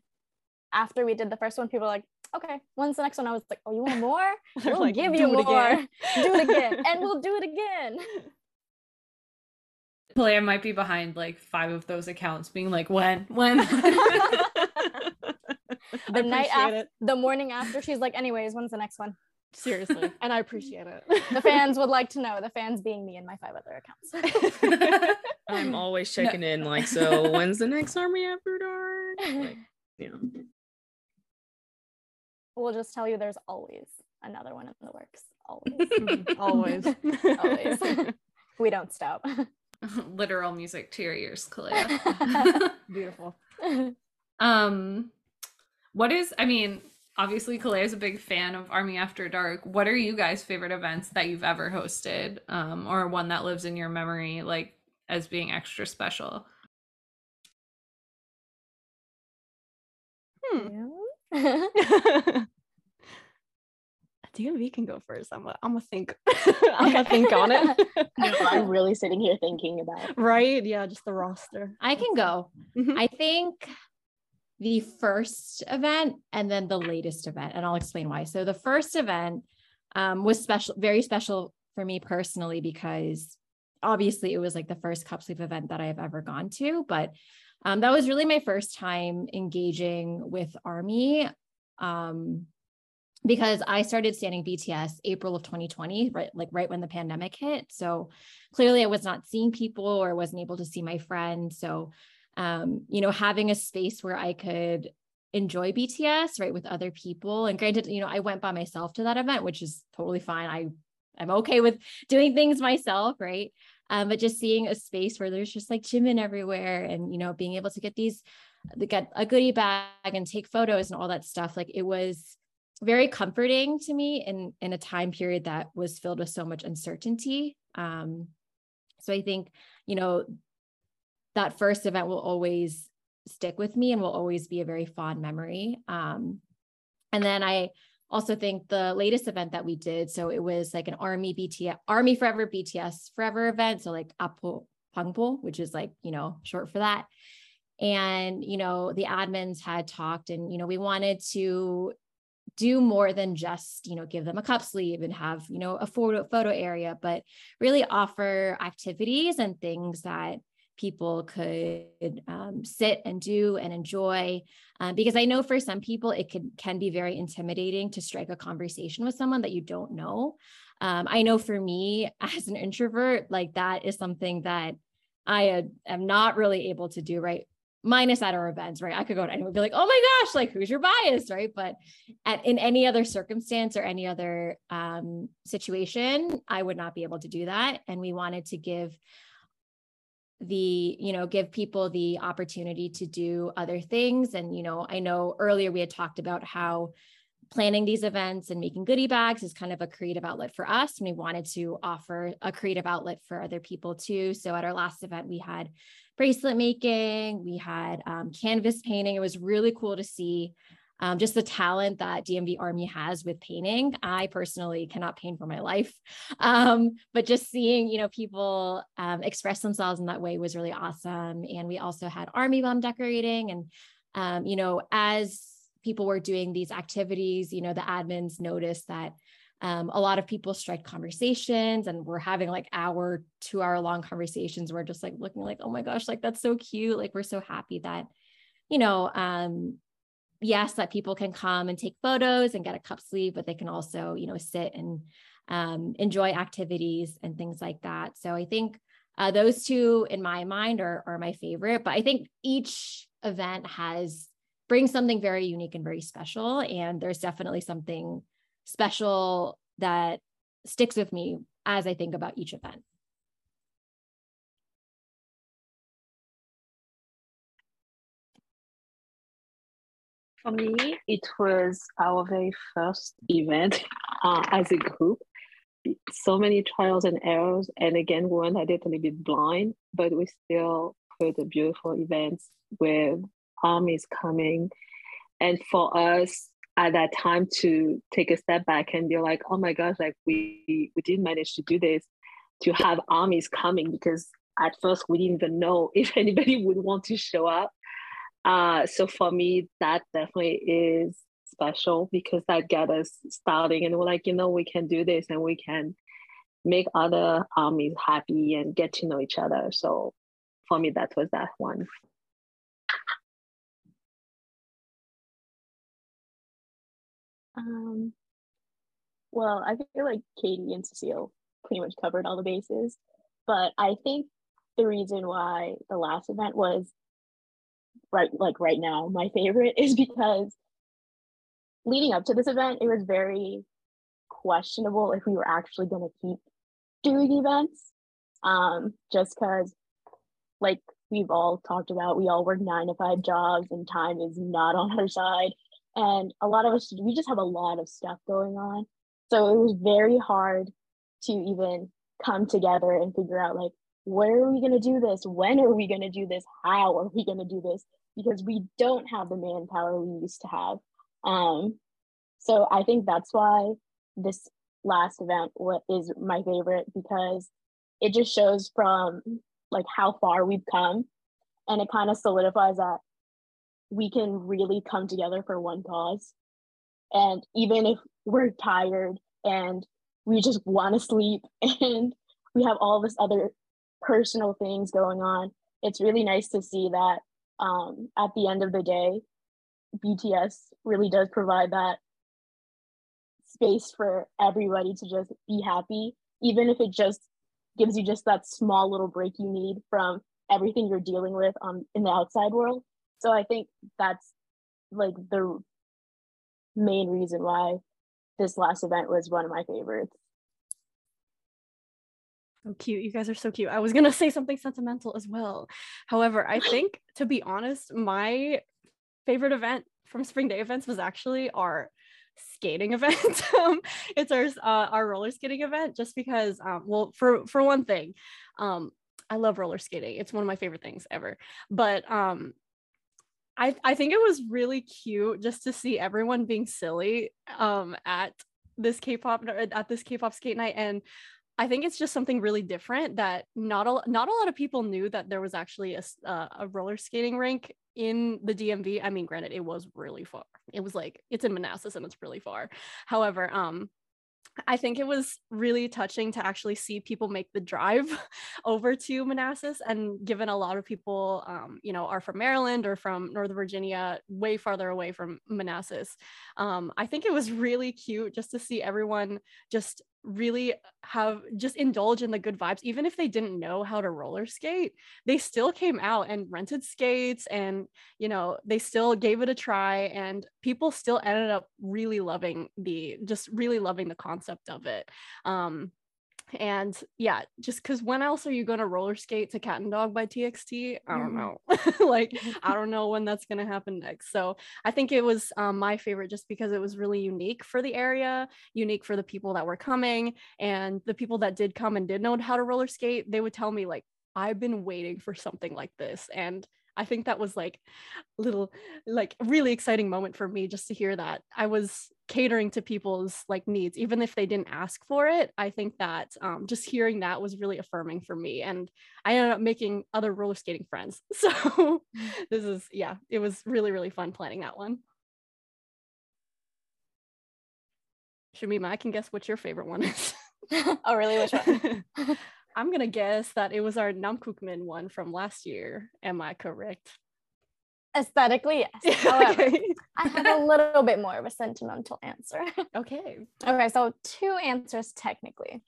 after we did the first one, people were like, okay, when's the next one? I was like, oh, you want more? We'll like, give you more. do it again, and we'll do it again. Player might be behind like five of those accounts, being like, when, when. The night after, the morning after, she's like, anyways, when's the next one? Seriously, and I appreciate it. the fans would like to know. The fans being me and my five other accounts. I'm always checking no. in, like, so when's the next Army After Dark? Like, you know. We'll just tell you there's always another one in the works. Always. always. always. we don't stop. Literal music to your ears, Kalea. Beautiful. Um what is, I mean, obviously Kalea is a big fan of Army After Dark. What are you guys' favorite events that you've ever hosted, um, or one that lives in your memory, like as being extra special? Hmm. I DMV can go first. I'm gonna, I'm gonna think. I'm gonna think on it. no, I'm really sitting here thinking about. It. right? Yeah, just the roster. I can go. Mhm. I think the first event and then the latest event, and I'll explain why. So the first event um, was special, very special for me personally because obviously it was like the first cup sleeve event that I have ever gone to, but um, that was really my first time engaging with Army. Um, because I started standing BTS April of 2020, right, like right when the pandemic hit. So clearly I was not seeing people or wasn't able to see my friends. So um, you know, having a space where I could enjoy BTS, right, with other people. And granted, you know, I went by myself to that event, which is totally fine. I I'm okay with doing things myself, right? Um, but just seeing a space where there's just like Jimin everywhere and you know, being able to get these get a goodie bag and take photos and all that stuff, like it was very comforting to me in in a time period that was filled with so much uncertainty. Um, so I think, you know, that first event will always stick with me and will always be a very fond memory. Um, and then I also think the latest event that we did, so it was like an Army BTS, Army Forever BTS Forever event. So like Apo Bangpo, which is like, you know, short for that. And, you know, the admins had talked and, you know, we wanted to do more than just you know give them a cup sleeve and have you know a photo photo area but really offer activities and things that people could um, sit and do and enjoy um, because i know for some people it can can be very intimidating to strike a conversation with someone that you don't know um, i know for me as an introvert like that is something that i am not really able to do right minus at our events, right? I could go to anyone and be like, oh my gosh, like who's your bias, right? But at, in any other circumstance or any other um, situation, I would not be able to do that. And we wanted to give the you know give people the opportunity to do other things. And you know i know earlier we had talked about how planning these events and making goodie bags is kind of a creative outlet for us and we wanted to offer a creative outlet for other people too. So at our last event we had bracelet making we had um, canvas painting. It was really cool to see um, just the talent that DMV Army has with painting. I personally cannot paint for my life, um, but just seeing you know people um, express themselves in that way was really awesome. And we also had Army Bomb decorating, and um, you know as people were doing these activities, you know the admins noticed that. Um, a lot of people strike conversations and we're having like hour, two hour long conversations. We're just like looking like, oh my gosh, like that's so cute. Like we're so happy that, you know, um, yes, that people can come and take photos and get a cup sleeve, but they can also, you know, sit and um, enjoy activities and things like that. So I think uh, those two, in my mind, are, are my favorite. But I think each event has brings something very unique and very special. And there's definitely something special that sticks with me as I think about each event. For me, it was our very first event uh, as a group. So many trials and errors. And again, we went at it a little bit blind, but we still put a beautiful event with armies coming. And for us at that time to take a step back and be like, oh my gosh, like we we did manage to do this, to have armies coming because at first we didn't even know if anybody would want to show up. Uh, so for me, that definitely is special because that got us starting and we're like, you know, we can do this and we can make other armies happy and get to know each other. So for me, that was that one. Um, well, I feel like Katie and Cecile pretty much covered all the bases, but I think the reason why the last event was right like right now my favorite is because leading up to this event it was very questionable if we were actually going to keep doing events um just because like we've all talked about we all work nine to five jobs and time is not on our side and a lot of us we just have a lot of stuff going on. So it was very hard to even come together and figure out like where are we going to do this? When are we going to do this? How are we going to do this? Because we don't have the manpower we used to have. Um, so i think that's why this last event is my favorite because it just shows from like how far we've come and it kind of solidifies that we can really come together for one cause. And even if we're tired and we just want to sleep and we have all this other personal things going on it's really nice to see that um, at the end of the day bts really does provide that space for everybody to just be happy even if it just gives you just that small little break you need from everything you're dealing with um in the outside world. So i think that's like the main reason why this last event was one of my favorites So cute. You guys are so cute. I was going to say something sentimental as well. However, I think, to be honest, my favorite event from spring day events was actually our skating event. um, it's our uh, our roller skating event just because um, well for for one thing, um, I love roller skating. It's one of my favorite things ever. But um I I think it was really cute just to see everyone being silly um at this K-pop at this K-pop skate night and I think it's just something really different that not a not a lot of people knew that there was actually a uh, a roller skating rink in the DMV. I mean, granted, it was really far. It was like it's in Manassas and it's really far. However, um, I think it was really touching to actually see people make the drive over to Manassas. And given a lot of people, um, you know, are from Maryland or from Northern Virginia, way farther away from Manassas, um, I think it was really cute just to see everyone just really have just indulge in the good vibes even if they didn't know how to roller skate they still came out and rented skates and you know they still gave it a try and people still ended up really loving the just really loving the concept of it. Um and yeah just because when else are you going to roller skate to cat and dog by txt i don't know. Like i don't know when that's going to happen next. So i think it was um, my favorite just because it was really unique for the area unique for the people that were coming and the people that did come and did know how to roller skate they would tell me like i've been waiting for something like this and I think that was like a little like really exciting moment for me just to hear that I was catering to people's like needs even if they didn't ask for it. I think that um, just hearing that was really affirming for me and I ended up making other roller skating friends. So this is yeah it was really really fun planning that one. Shamima I can guess what your favorite one is. Oh really? Which one I'm gonna guess that it was our Namkookmin one from last year. Am I correct? Aesthetically, yes. However, I have a little bit more of a sentimental answer. Okay. Okay, so two answers technically.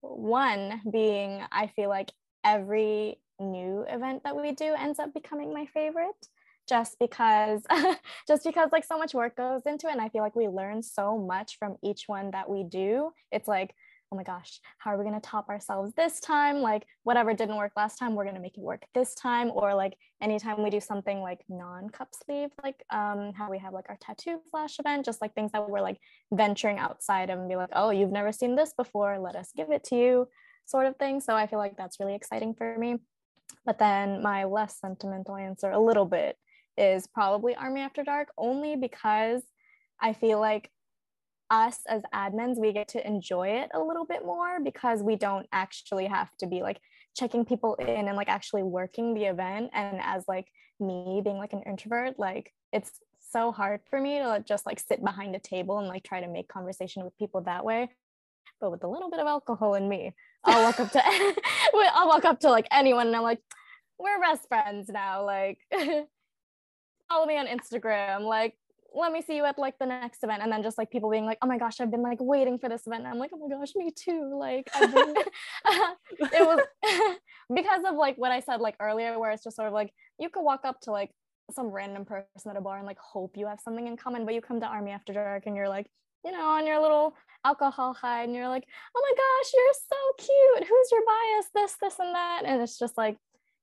One being I feel like every new event that we do ends up becoming my favorite just because just because like so much work goes into it and I feel like we learn so much from each one that we do. It's like oh my gosh, how are we going to top ourselves this time? Like, whatever didn't work last time, we're going to make it work this time. Or like, anytime we do something like non cup sleeve, like um, how we have like our tattoo flash event, just like things that we're like venturing outside and be like, oh, you've never seen this before, let us give it to you, sort of thing. So I feel like that's really exciting for me. But then my less sentimental answer, a little bit, is probably Army After Dark, only because I feel like us as admins, we get to enjoy it a little bit more because we don't actually have to be like checking people in and like actually working the event. And as like me being like an introvert, like it's so hard for me to just like sit behind a table and like try to make conversation with people that way. But with a little bit of alcohol in me, I'll walk up to I'll walk up to like anyone and I'm like, we're best friends now. Like follow me on Instagram. Like let me see you at like the next event. And then just like people being like oh my gosh i've been like waiting for this event. And i'm like oh my gosh me too. Like been, it was because of like what i said like earlier where it's just sort of like you could walk up to like some random person at a bar and like hope you have something in common but you come to army after dark and you're like you know on your little alcohol high and you're like oh my gosh you're so cute. Who's your bias? This this and that. And it's just like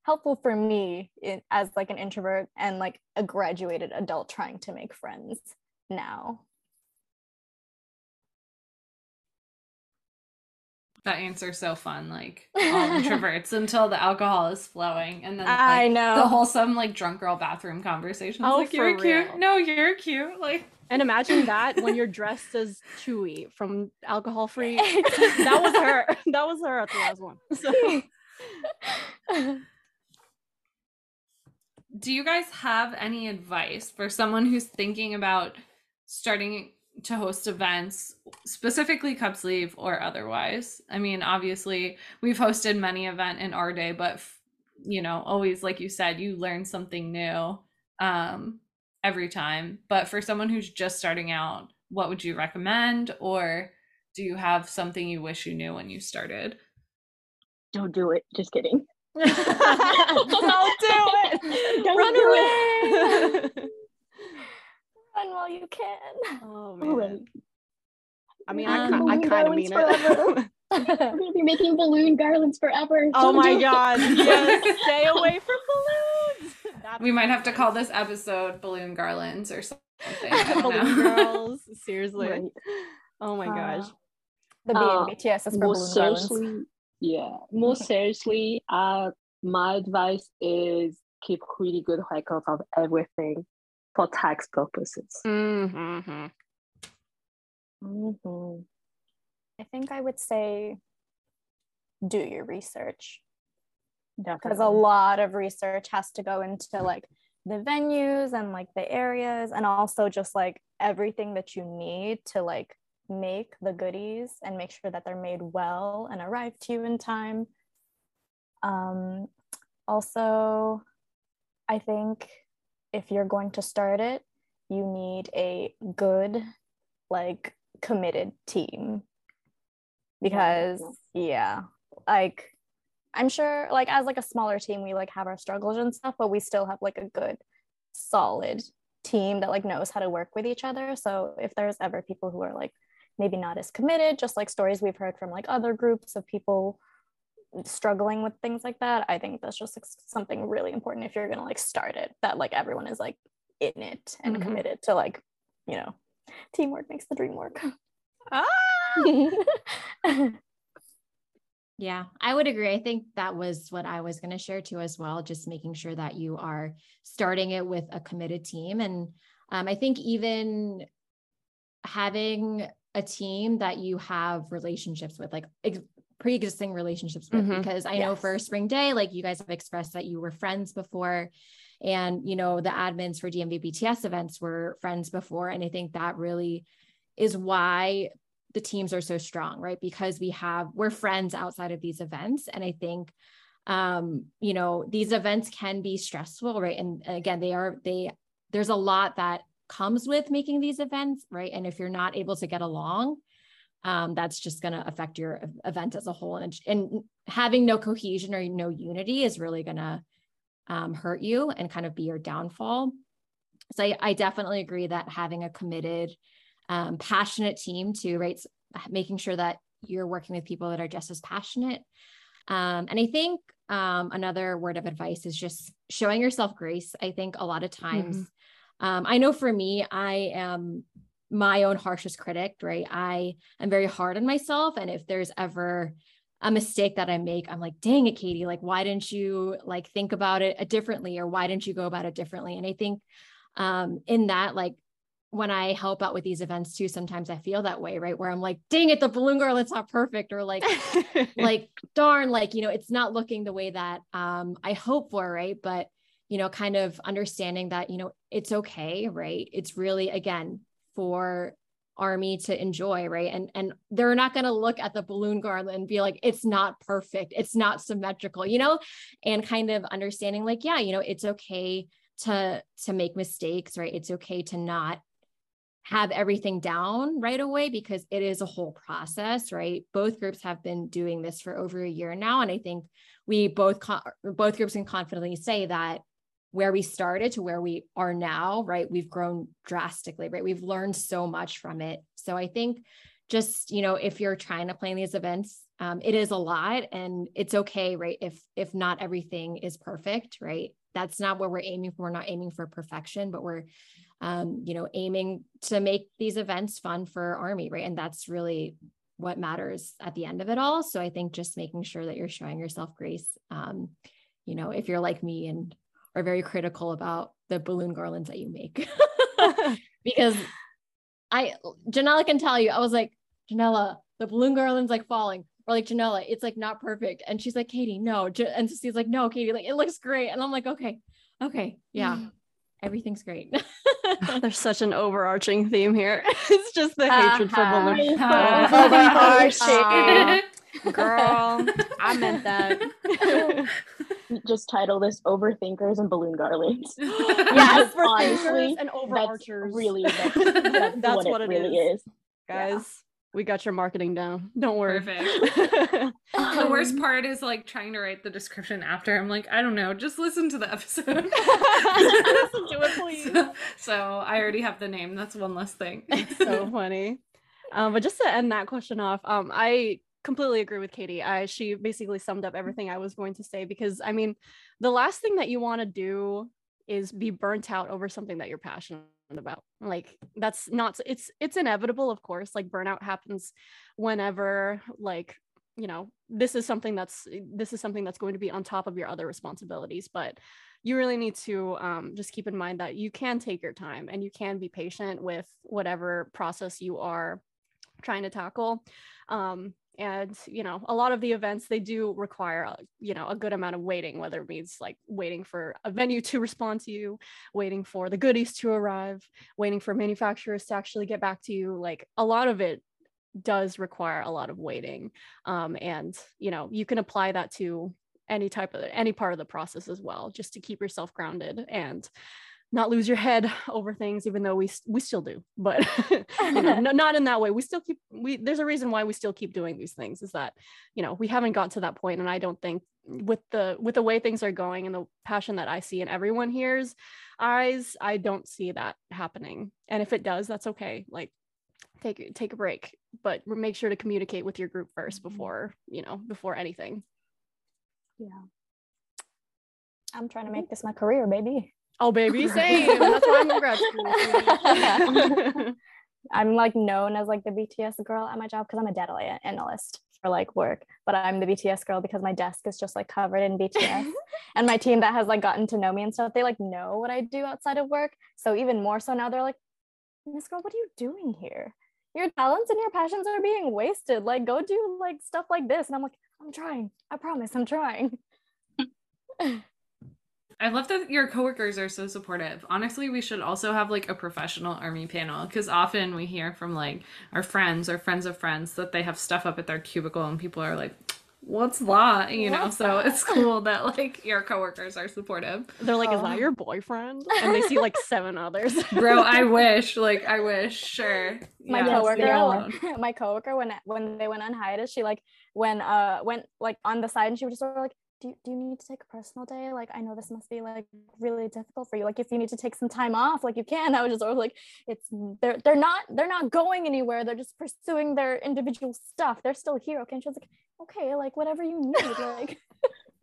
helpful for me in, as like an introvert and like a graduated adult trying to make friends now that answer's so fun like all introverts until the alcohol is flowing and then like, i know the wholesome like drunk girl bathroom conversation Oh, like you're for cute real. no you're cute like And imagine that when you're dressed as Chewy from Alcohol Free. that was her. That was her at the last one. So. Do you guys have any advice for someone who's thinking about starting to host events, specifically cup sleeve or otherwise? I mean, obviously, we've hosted many event in our day, but you know, always like you said, you learn something new. Um, every time. But for someone who's just starting out, what would you recommend? Or do you have something you wish you knew when you started? Don't do it. Just kidding. Don't do it. Don't Run do away. Run while you can. oh man. I mean, Um, I, I kind of mean garlands it. We're gonna be making balloon garlands forever. oh Don't my god. Yes. Stay away from balloons. That's We might have to call this episode Balloon Garlands or something. Balloon girls. Seriously. Right. Oh my gosh. The B Uh, and BTS is for more balloon garlands. Seriously, yeah. More seriously, uh, my advice is keep really good records of everything for tax purposes. Mm-hmm. Mhm. I think I would say do your research because a lot of research has to go into like the venues and like the areas and also just like everything that you need to like make the goodies and make sure that they're made well and arrive to you in time. Um also i think if you're going to start it you need a good like committed team. Because yeah like i'm sure like as like a smaller team we like have our struggles and stuff but we still have like a good solid team that like knows how to work with each other. So if there's ever people who are like maybe not as committed just like stories we've heard from like other groups of people struggling with things like that i think that's just like, something really important if you're gonna like start it that like everyone is like in it and Mhm. committed to like you know teamwork makes the dream work Ah! Yeah, I would agree. I think that was what I was going to share too, as well. Just making sure that you are starting it with a committed team. And um, I think even having a team that you have relationships with, like ex- pre existing relationships with, Mhm. because I know Yes. for Spring Day, like you guys have expressed that you were friends before. And, you know, the admins for DMV BTS events were friends before. And I think that really is why the teams are so strong, right? Because we have we're friends outside of these events, and I think um, you know these events can be stressful, right? And again, they are they there's a lot that comes with making these events, right? And if you're not able to get along, um, that's just going to affect your event as a whole, and and having no cohesion or no unity is really going to um, hurt you and kind of be your downfall. So I, I definitely agree that having a committed um, passionate team too, right? Making sure that you're working with people that are just as passionate. Um, and I think um, another word of advice is just showing yourself grace. I think a lot of times, um, I know for me, I am my own harshest critic, right? I am very hard on myself. And if there's ever a mistake that I make, I'm like, dang it, Katie, like, why didn't you like think about it differently? Or why didn't you go about it differently? And I think um, in that, like, when I help out with these events too, sometimes I feel that way, right? Where I'm like, dang it, the balloon girl, it's not perfect. Or like, like, darn, like, you know, it's not looking the way that um, I hope for, right? But, you know, kind of understanding that, you know, it's okay, right? It's really, again, for army to enjoy right? And and they're not going to look at the balloon garland and be like it's not perfect. It's not symmetrical you know? And kind of understanding like yeah you know it's okay to to make mistakes right? It's okay to not have everything down right away because it is a whole process right? Both groups have been doing this for over a year now and i think we both both groups can confidently say that where we started to where we are now right? We've grown drastically right? We've learned so much from it. So i think just you know if you're trying to plan these events um, it is a lot and it's okay right? If if not everything is perfect right? That's not what we're aiming for. We're not aiming for perfection but we're um, you know aiming to make these events fun for army right? And that's really what matters at the end of it all. So i think just making sure that you're showing yourself grace um, you know if you're like me and are very critical about the balloon garlands that you make because I Janella can tell you. I was like, Janella, the balloon garland's like falling. Or like Janella, it's like not perfect. And she's like, Katie, no. And she's like, no, Katie, like it looks great. And I'm like, okay, okay, yeah, everything's great. There's such an overarching theme here. It's just the hatred for Uh-huh. balloon. Overarching. Girl, I meant that. Just title this "Overthinkers and Balloon Garlands." yes, for Honestly, thinkers and That's overarchers. really that's, that's, That's what, what it it really is. is. guys. We got your marketing down. Don't worry. Perfect. The worst part is like trying to write the description after. I'm like, I don't know, just listen to the episode. Listen to it, please. So, so I already have the name. That's one less thing. so funny. Um, but just to end that question off, um, I completely agree with Katie. I she basically summed up everything I was going to say because I mean, the last thing that you want to do is be burnt out over something that you're passionate about. Like that's not it's it's inevitable, of course. Like burnout happens whenever like you know this is something that's this is something that's going to be on top of your other responsibilities but you really need to um, just keep in mind that you can take your time and you can be patient with whatever process you are trying to tackle um, and you know a lot of the events they do require uh, you know a good amount of waiting whether it means like waiting for a venue to respond to you waiting for the goodies to arrive waiting for manufacturers to actually get back to you. Like a lot of it does require a lot of waiting um, and you know you can apply that to any type of any part of the process as well just to keep yourself grounded and not lose your head over things even though we we still do but you know, no, not in that way. We still keep we there's a reason why we still keep doing these things is that you know we haven't gotten to that point and i don't think with the with the way things are going and the passion that i see in everyone here's eyes i don't see that happening. And if it does that's okay. Like take take a break but make sure to communicate with your group first mm-hmm. before you know before anything. Yeah. I'm trying to mm-hmm. make this my career, baby. Oh baby same that's why i'm in grad school. I'm like known as like the BTS girl at my job because I'm a data analyst for like work, but I'm the BTS girl because my desk is just like covered in BTS. and my team that has like gotten to know me and stuff, they like know what I do outside of work. So even more so now they're like, Miss Girl, what are you doing here? Your talents and your passions are being wasted. Like go do like stuff like this. And I'm like, I'm trying. I promise I'm trying. I love that your coworkers are so supportive. Honestly, we should also have like a professional army panel because often we hear from like our friends or friends of friends that they have stuff up at their cubicle and people are like, "What's that?" You know. What's so that? it's cool that like your coworkers are supportive. they're like is that your boyfriend and they see like seven others Bro, I wish. Like I wish. Sure. my Yeah, Yes, coworker my coworker when when they went on hiatus she like when uh went like on the side and she was just sort of like do you, do you need to take a personal day like i know this must be like really difficult for you like if you need to take some time off like you can i was just sort of like it's they're they're not they're not going anywhere they're just pursuing their individual stuff they're still here okay and she was like okay like whatever you need like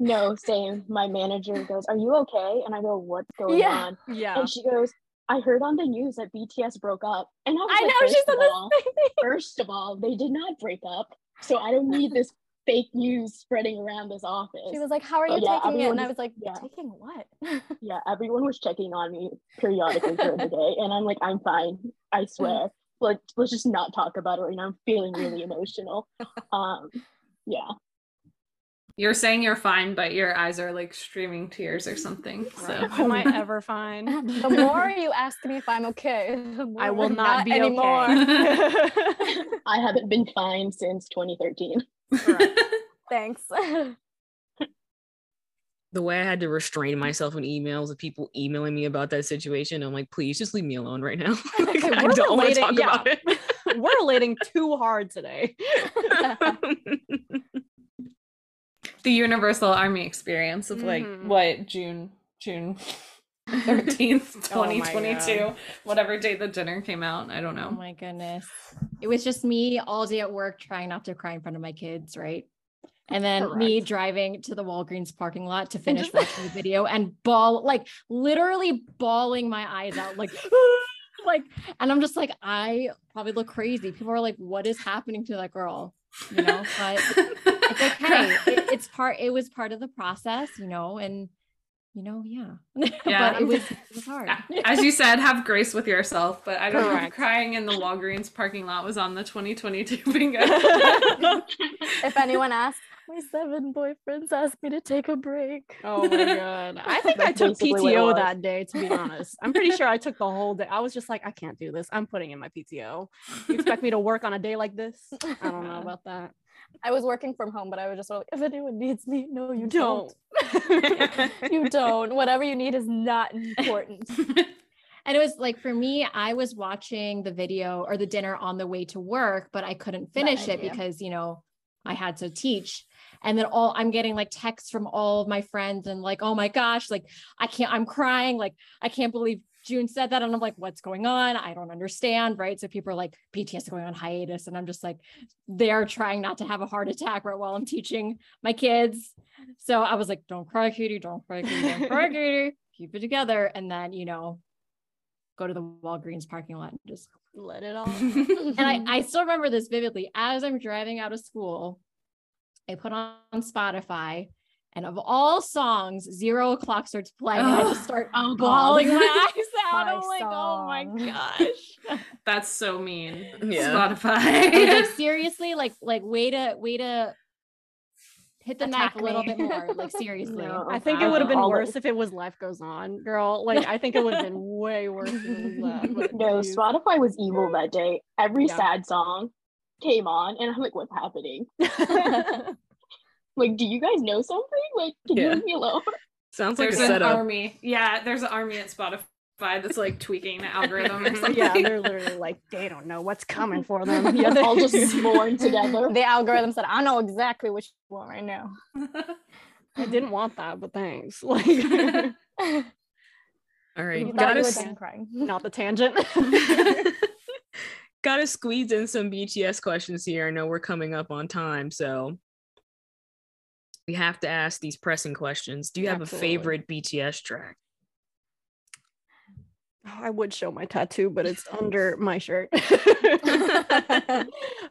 No, same. My manager goes, "Are you okay?" And I go, "What's going Yeah. on?" yeah And she goes, "I heard on the news that BTS broke up." And I was i like, know she "First said of the all, same thing first of all, they did not break up, so I don't need this fake news spreading around this office." she was like how are you yeah, taking it and i was like yeah. taking what yeah, everyone was checking on me periodically during the day, and I'm like, "I'm fine, I swear." Like, let's just not talk about it right now. I'm feeling really emotional. Um, yeah. You're saying you're fine, but your eyes are like streaming tears or something. So am i ever fine the more you ask me if i'm okay the more i will I'm not, be anymore okay I haven't been fine since 2013. thanks the way I had to restrain myself in emails of people emailing me about that situation, I'm like, please just leave me alone right now. Like, I We're don't want to relating- talk yeah. about it. we're relating too hard today the Universal Army experience of like Mhm. what June June 13th, Oh 2022, God. whatever date the dinner came out. I don't know. Oh my goodness. It was just me all day at work trying not to cry in front of my kids, right? And then me driving to the Walgreens parking lot to finish watching the video and ball, like literally bawling my eyes out, like, like, and I'm just like, I probably look crazy. People are like, what is happening to that girl? You know, but it's okay. It, it's part, it was part of the process, you know, and you know, yeah. Yeah. but it was it was hard. As you said, have grace with yourself. But I don't know. Crying in the Walgreens parking lot was on the 2022 bingo. if anyone asks, my seven boyfriends asked me to take a break. Oh my god. I think I took basically what it PTO that day, to be honest. I'm pretty sure I took the whole day. I was just like, I can't do this. I'm putting in my PTO. You expect me to work on a day like this? I don't know about that. I was working from home, but I was just like, if anyone needs me, no, you Don't. don't. you don't. Whatever you need is not important. And it was like for me, I was watching the video or the dinner on the way to work, but I couldn't finish it because, you know, I had to teach. And then all I'm getting like texts from all of my friends and like, oh my gosh, like I can't, I'm crying. Like, I can't believe Joon said that. And I'm like, what's going on? I don't understand. Right. So people are like, is going on hiatus. And I'm just like, they're trying not to have a heart attack right while I'm teaching my kids. So I was like, don't cry, Katie, don't cry, Katie, don't cry, Katie. Keep it together. And then, you know, go to the Walgreens parking lot and just Let it all. and I, I still remember this vividly. As I'm driving out of school, I put on Spotify, and of all songs, Zero O'clock starts playing. and I just start Oh, God. bawling my eyes out. My I'm like, oh my gosh. That's so mean. Yeah. Spotify. like, seriously, like, like way to way to hit the knife Attack a little bit more. Like, seriously. No. I think it would have been all worse if it was Life Goes On, girl. Like I think it would have been way worse if it was uh, that. No, geez. Spotify was evil that day. Every Yeah. sad song came on, and I'm like, what's happening? Like, do you guys know something? Like, can Yeah. you leave me alone? Sounds like a there's an setup. army. Yeah, there's an army at Spotify that's like tweaking the algorithm or something. yeah, they're literally like they don't know what's coming for them. Yeah, Let's all just they- mourn together. the algorithm said, I know exactly what you want right now. I didn't want that, but thanks. Like All right, thought gotta you s- crying. not the tangent. gotta squeeze in some BTS questions here. I know we're coming up on time, so we have to ask these pressing questions. Do you have a favorite BTS track? Oh, I would show my tattoo, but it's under my shirt.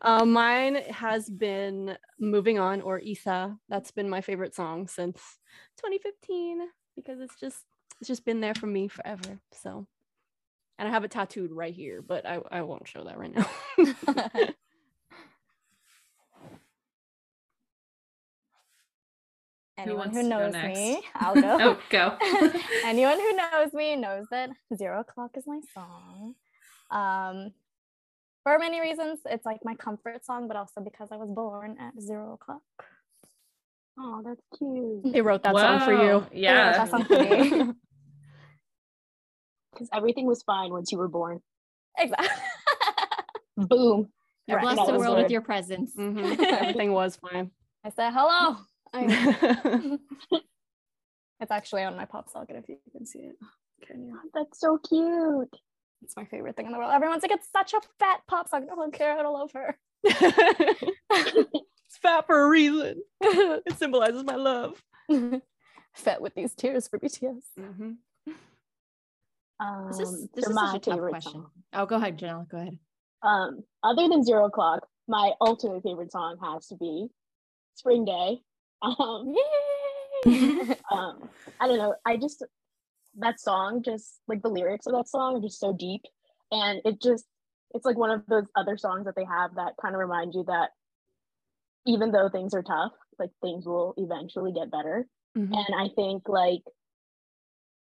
uh, mine has been Moving On or Isa. That's been my favorite song since 2015 because it's just it's just been there for me forever. So and I have it tattooed right here, but I, I won't show that right now. Anyone wants who to go knows me, I'll go. oh, go. Anyone who knows me knows that Zero O'Clock is my song. Um, for many reasons, it's like my comfort song, but also because I was born at zero o'clock. Oh, that's cute. they wrote that song for you. Yeah. that song for me. Because everything was fine once you were born. exactly. Boom. You're Right, blessed the was world with your presence. Mhm, Everything was fine. I said hello. I- it's actually on my pop socket if you can see it. Okay, yeah. That's so cute. It's my favorite thing in the world. Everyone's like, it's such a fat pop socket. I don't care. I love her. it's fat for a reason. It symbolizes my love. Fat with these tears for BTS. Mhm. Um, This is this is my such a tough favorite question. song. Oh, go ahead, Janelle. Go ahead. Um, other than Zero O'Clock, my ultimate favorite song has to be Spring Day. Um, um, I don't know. I just that song, just like the lyrics of that song, are just so deep, and it just it's like one of those other songs that they have that kind of remind you that even though things are tough, like things will eventually get better. Mhm. And I think like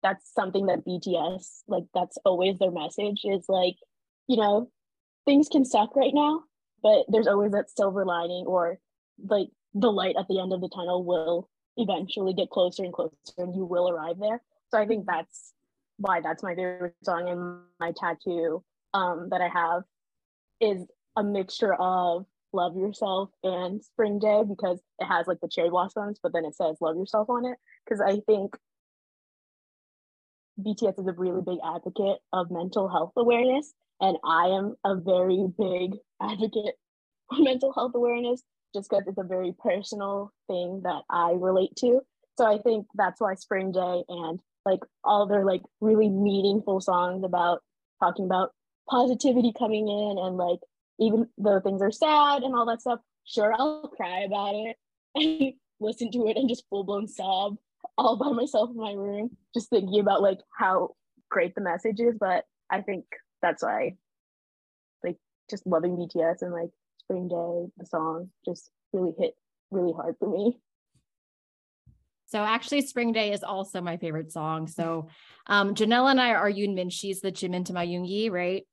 that's something that BTS like that's always their message is like, you know, things can suck right now, but there's always that silver lining or like the light at the end of the tunnel will eventually get closer and closer and you will arrive there. So I think that's why that's my favorite song and my tattoo um that I have is a mixture of love yourself and spring day because it has like the cherry blossoms but then it says love yourself on it because i think bts is a really big advocate of mental health awareness and i am a very big advocate for mental health awareness just because it's a very personal thing that i relate to so i think that's why spring day and like all their like really meaningful songs about talking about positivity coming in and like even though things are sad and all that stuff, sure, I'll cry about it and listen to it and just full blown sob all by myself in my room, just thinking about like how great the message is. But I think that's why, like, just loving BTS and like Spring Day, the song just really hit really hard for me. So actually, Spring Day is also my favorite song. So um, Janelle and I are Yoonmin. She's the Jimin to my Yoongi, right?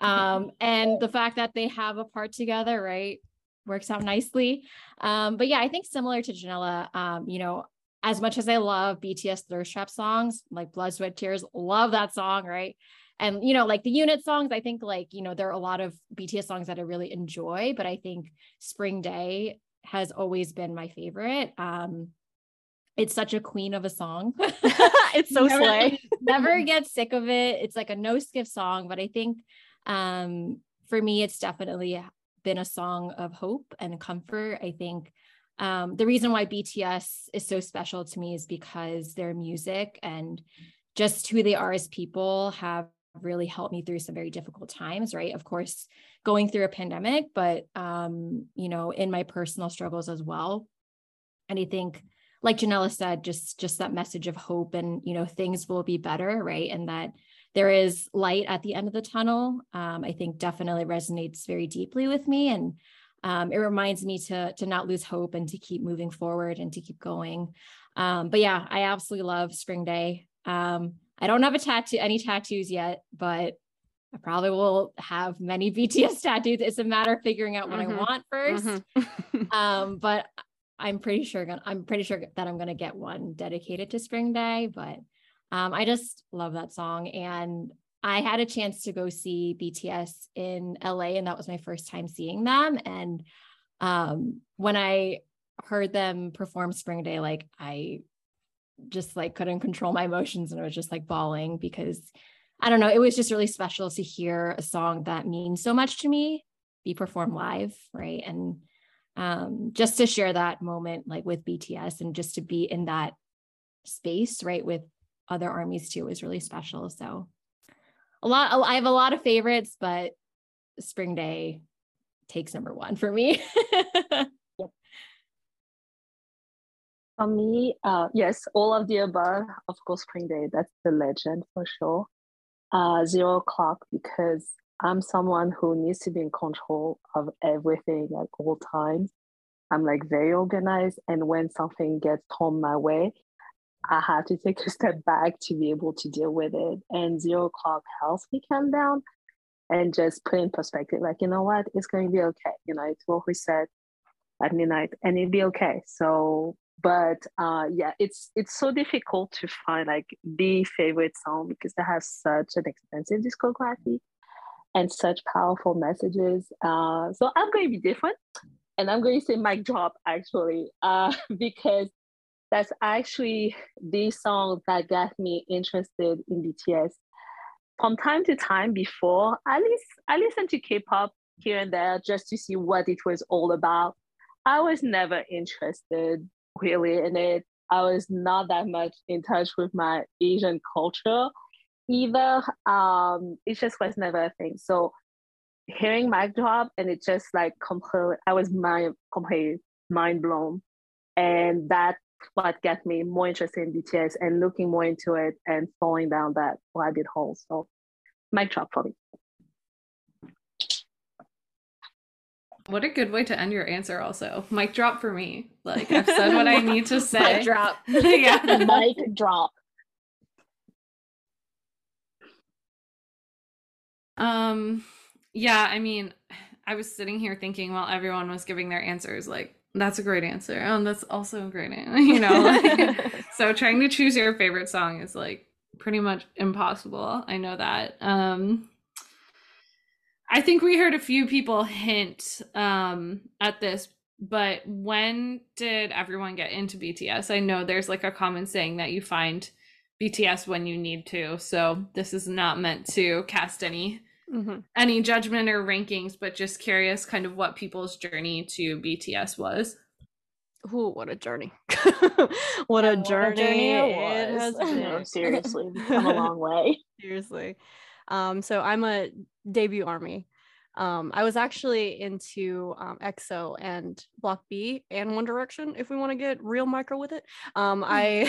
Um, and the fact that they have a part together, right, works out nicely. Um, but yeah, I think similar to Janella, um, you know, as much as I love BTS thirst trap songs like Blood, Sweat, Tears, love that song, right? And you know, like the unit songs, I think like you know there are a lot of BTS songs that I really enjoy, but I think Spring Day has always been my favorite. Um, it's such a queen of a song. it's so never, slay. never get sick of it. It's like a no skip song, but I think um, for me, it's definitely been a song of hope and comfort. I think um, the reason why BTS is so special to me is because their music and just who they are as people have really helped me through some very difficult times right? Of course going through a pandemic but um you know in my personal struggles as well. And i think like janella said just just that message of hope and you know things will be better right? And that there is light at the end of the tunnel um, i think definitely resonates very deeply with me. And um, it reminds me to to not lose hope and to keep moving forward and to keep going. Um, but yeah i absolutely love spring day. Um, i don't have a tattoo any tattoos yet but i probably will have many bts tattoos it's a matter of figuring out what Mhm. i want 1st Mhm. um, but I'm pretty sure gonna, I'm pretty sure that I'm gonna get one dedicated to Spring Day. But um, I just love that song, and I had a chance to go see BTS in LA, and that was my first time seeing them. And um, when I heard them perform Spring Day, like I just like couldn't control my emotions, and I was just like bawling because I don't know, it was just really special to hear a song that means so much to me be performed live, right? And um, just to share that moment like with BTS and just to be in that space, right, with other armies too is really special. So a lot, I have a lot of favorites, but Spring Day takes number one for me. For me, uh, yes, all of the above. Of course, Spring Day, that's the legend for sure. Uh, zero o'clock because I'm someone who needs to be in control of everything at all times. I'm like very organized, and when something gets thrown my way, I have to take a step back to be able to deal with it. And zero o'clock helps me calm down and just put in perspective, like, you know what, it's going to be okay. You know, it's what we said at midnight, and it'll be okay. So, but uh, yeah, it's it's so difficult to find like the favorite song because they have such an extensive discography and such powerful messages. Uh, so I'm going to be different, and I'm going to say mic drop actually, uh, because that's actually the song that got me interested in BTS. From time to time before, I least I listened to K-pop here and there just to see what it was all about. I was never interested really in it. I was not that much in touch with my Asian culture either. Um, it just was never a thing. So hearing mic drop and it just like completely, I was mind completely mind blown, and that what got me more interested in BTS and looking more into it and falling down that rabbit hole. So mic drop for me. What a good way to end your answer, also. Mic drop for me. Like, I've said what I need to say. Mic drop. yeah. Mic drop. Um, yeah, I mean, I was sitting here thinking while everyone was giving their answers, like, that's a great answer. And that's also a great answer, you know? Like, so trying to choose your favorite song is like pretty much impossible. I know that. Um, I think we heard a few people hint um, at this, but when did everyone get into BTS? I know there's like a common saying that you find BTS when you need to. So this is not meant to cast any Mhm. any judgment or rankings, but just curious kind of what people's journey to BTS was. Ooh, what a journey. what a And journey, it it has was. been. No, seriously, we've come a long way. Seriously. Um, so I'm a debut army. Um, I was actually into um, EXO and Block B and One Direction. If we want to get real micro with it, um, I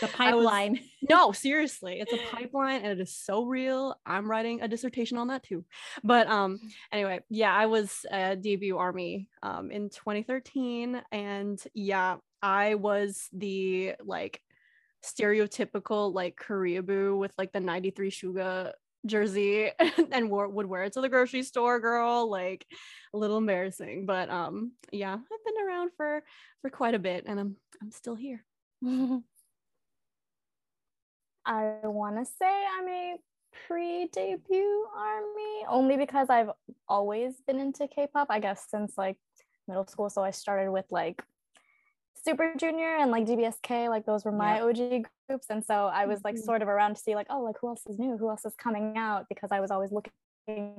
The I was- pipeline. no, seriously, it's a pipeline and it is so real. I'm writing a dissertation on that too. But um anyway, yeah, I was a debut army um in 2013 and yeah, I was the like stereotypical like Korea boo with like the 93 Suga jersey and wore, would wear it to the grocery store girl like a little embarrassing but um yeah i've been around for for quite a bit and i'm i'm still here I want to say I'm a pre-debut army only because I've always been into K-pop. I guess since like middle school. So I started with like Super Junior and like DBSK. Like those were my OG groups, and so I was like Mhm. sort of around to see like oh like who else is new, who else is coming out because I was always looking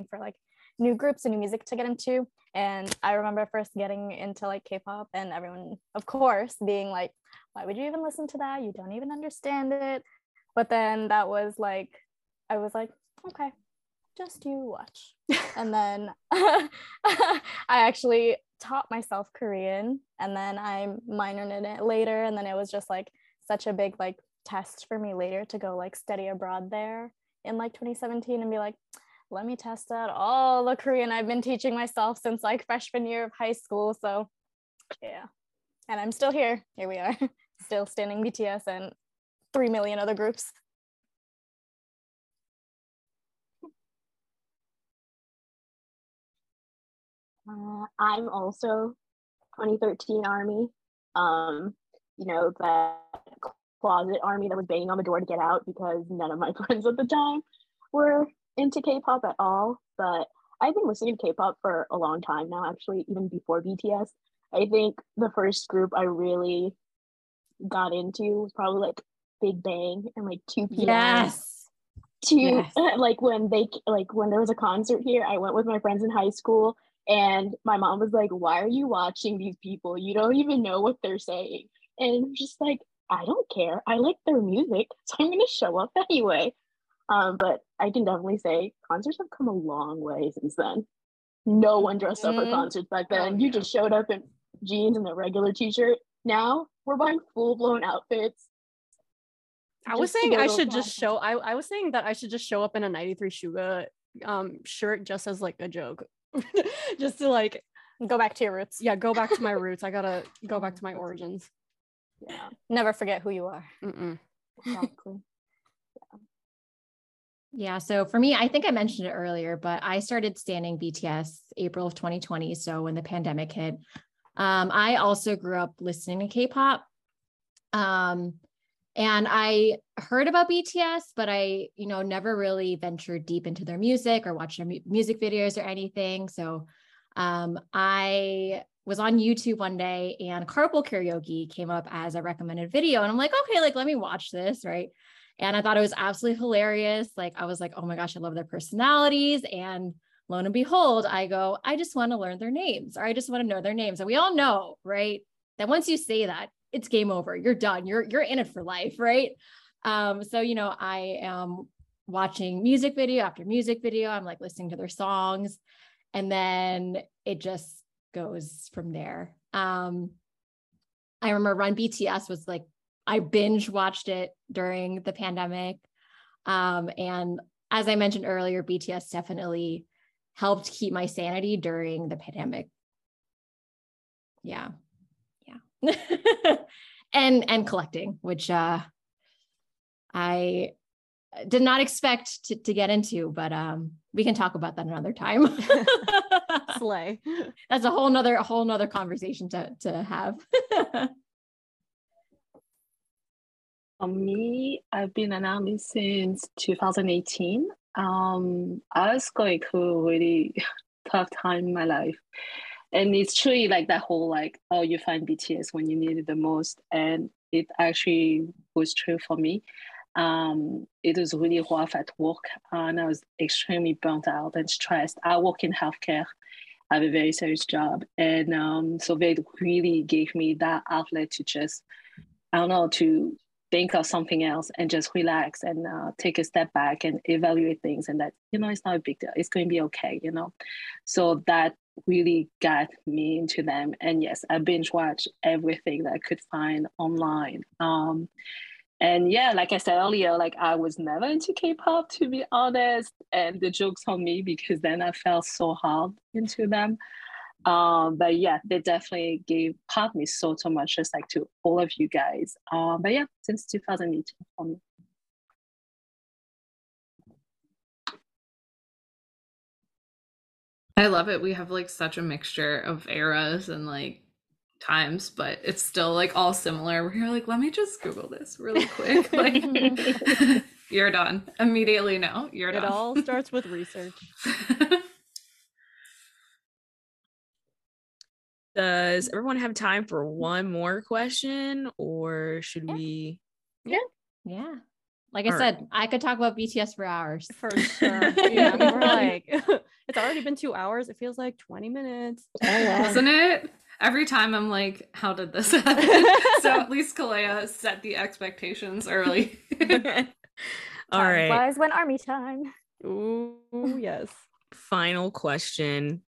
for like new groups and new music to get into. And I remember first getting into like K-pop and everyone, of course, being like, why would you even listen to that? You don't even understand it but then that was like i was like okay just you watch and then i actually taught myself korean and then i minored in it later and then it was just like such a big like test for me later to go like study abroad there in like 2017 and be like let me test out all the korean i've been teaching myself since like freshman year of high school. So yeah. And i'm still here. Here we are. Still standing bts and 3 million other groups. Uh, I'm also 2013 Army. Um, you know, that closet army that was banging on the door to get out because none of my friends at the time were into K-pop at all. But I've been listening to K-pop for a long time now, actually, even before BTS. I think the first group I really got into was probably like Big Bang and like 2PM Yes. to Yes. like when they like when there was a concert here i went with my friends in high school and my mom was like why are you watching these people? You don't even know what they're saying. And I'm just like i don't care. I like their music so i'm gonna show up anyway. Um but i can definitely say concerts have come a long way since then. No one dressed up for Mhm. concerts back then. Oh, you just showed up in jeans and a regular t-shirt. Now we're buying full-blown outfits. I was saying I to should just show I, I was saying that I should just show up in a 93 Suga um shirt just as like a joke. just to like Go back to your roots. yeah, go back to my roots. I gotta go back to my origins. yeah Never forget who you are. Mm-mm. exactly Yeah. Yeah. So for me, I think I mentioned it earlier, but I started standing BTS April of 2020. So when the pandemic hit, um, I also grew up listening to K-pop. Um, and I heard about BTS, but I, you know, never really ventured deep into their music or watched their mu- music videos or anything. So um, I was on YouTube one day and Carpool Karaoke came up as a recommended video. And I'm like, okay, like, let me watch this. Right. And I thought it was absolutely hilarious. Like, I was like, oh my gosh, I love their personalities. And lo and behold, I go, I just want to learn their names or I just want to know their names. And we all know, right? That once you say that, it's game over. You're done. You're you're in it for life, right? Um, so you know, I am watching music video after music video. I'm like listening to their songs, and then it just goes from there. Um, I remember Run BTS was like I binge watched it during the pandemic. Um, and as I mentioned earlier, BTS definitely helped keep my sanity during the pandemic. Yeah. Yeah. and and collecting, which uh I did not expect to, to get into, but um we can talk about that another time. Slay. That's a whole nother a whole nother conversation to to have. For me, I've been an army since 2018. Um, I was going through a really tough time in my life. And it's truly like that whole like, oh, you find BTS when you need it the most. And it actually was true for me. Um, it was really rough at work and I was extremely burnt out and stressed. I work in healthcare. I have a very serious job. And um, so they really gave me that outlet to just, I don't know, to think of something else and just relax and uh, take a step back and evaluate things and that you know it's not a big deal it's going to be okay you know so that really got me into them and yes i binge watched everything that i could find online um, and yeah like i said earlier like i was never into k-pop to be honest and the jokes on me because then i fell so hard into them um, but yeah, they definitely gave taught me so so much, just like to all of you guys. Um, but yeah, since 2018 for me. I love it. We have like such a mixture of eras and like times, but it's still like all similar. Where you're like, let me just Google this really quick. like, you're done immediately. No, you're it done. It all starts with research. Does everyone have time for one more question or should Yeah. we? Yeah. Yeah. Like I All said, I could talk about BTS for hours. For sure. Yeah, we're like, it's already been two hours. It feels like 20 minutes. Oh, Wasn't it? Every time I'm like, how did this happen? so at least Kalea set the expectations early. All Time right. Flies when army time. Ooh, yes. Final question.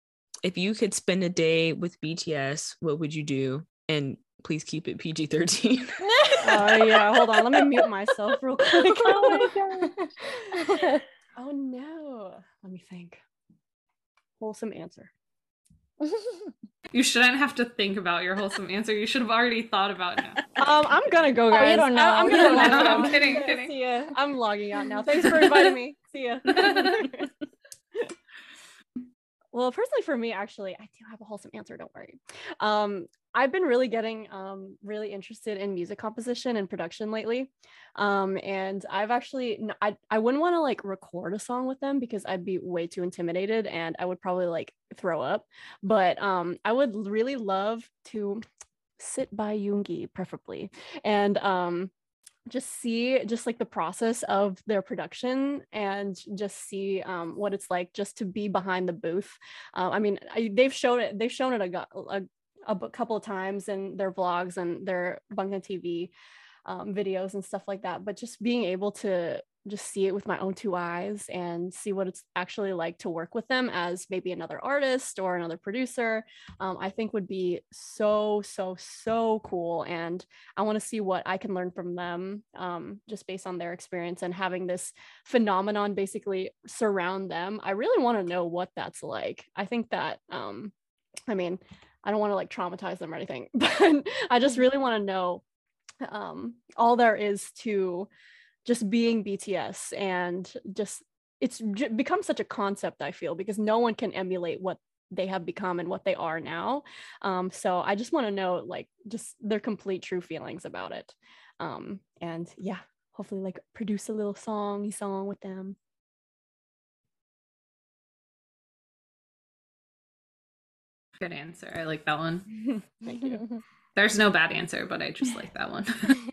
If you could spend a day with BTS, what would you do? And please keep it PG 13. Oh, yeah. Hold on. Let me mute myself real quick. Oh my god. Oh, no. Let me think. Wholesome answer. you shouldn't have to think about your wholesome answer. You should have already thought about it. Um, I'm gonna go, you guys. don't I- I'm gonna log know. out. I'm kidding, kidding. See ya. I'm logging out now. Thanks for inviting me. See ya. well, personally, for me, actually, I do have a wholesome answer. Don't worry. Um, I've been really getting um, really interested in music composition and production lately. Um, and I've actually, I, I wouldn't want to like record a song with them because I'd be way too intimidated and I would probably like throw up. But um, I would really love to sit by Yoongi, preferably, and um, just see just like the process of their production and just see um, what it's like just to be behind the booth. Um, I mean, I, they've shown it. They've shown it a, a, a couple of times in their vlogs and their Bangtan TV um, videos and stuff like that. But just being able to just see it with my own two eyes and see what it's actually like to work with them as maybe another artist or another producer, um, I think would be so so so cool. And I want to see what I can learn from them, um, just based on their experience and having this phenomenon basically surround them. I really want to know what that's like. I think that, um, I mean, I don't want to like traumatize them or anything, but I just really want to know um, all there is to just being BTS and just it's j- become such a concept I feel because no one can emulate what they have become and what they are now. Um, so I just want to know like just their complete true feelings about it. Um, and yeah, hopefully like produce a little songy song with them. Good answer. I like that one. Thank you. There's no bad answer, but I just like that one.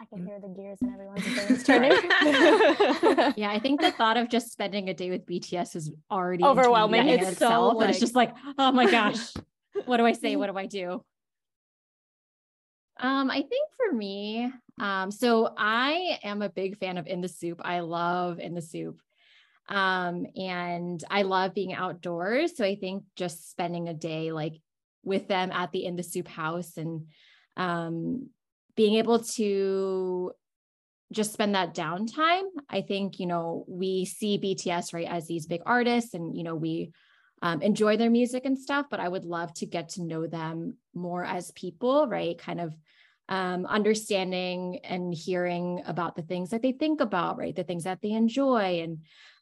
I can hear the gears in everyone's brains turning. Yeah, I think the thought of just spending a day with BTS is already Overwhelming. intimidating in It's so, itself. and it's just like, oh my gosh, what do I say? What do I do? Um, I think for me, um, so I am a big fan of In the SOOP. I love In the SOOP. Um, and I love being outdoors. So I think just spending a day like with them at the In the SOOP house and um being able to just spend that downtime. I think, you know, we see BTS right as these big artists and, you know, we um, enjoy their music and stuff, but I would love to get to know them more as people, right? Kind of um, understanding and hearing about the things that they think about, right? The things that they enjoy and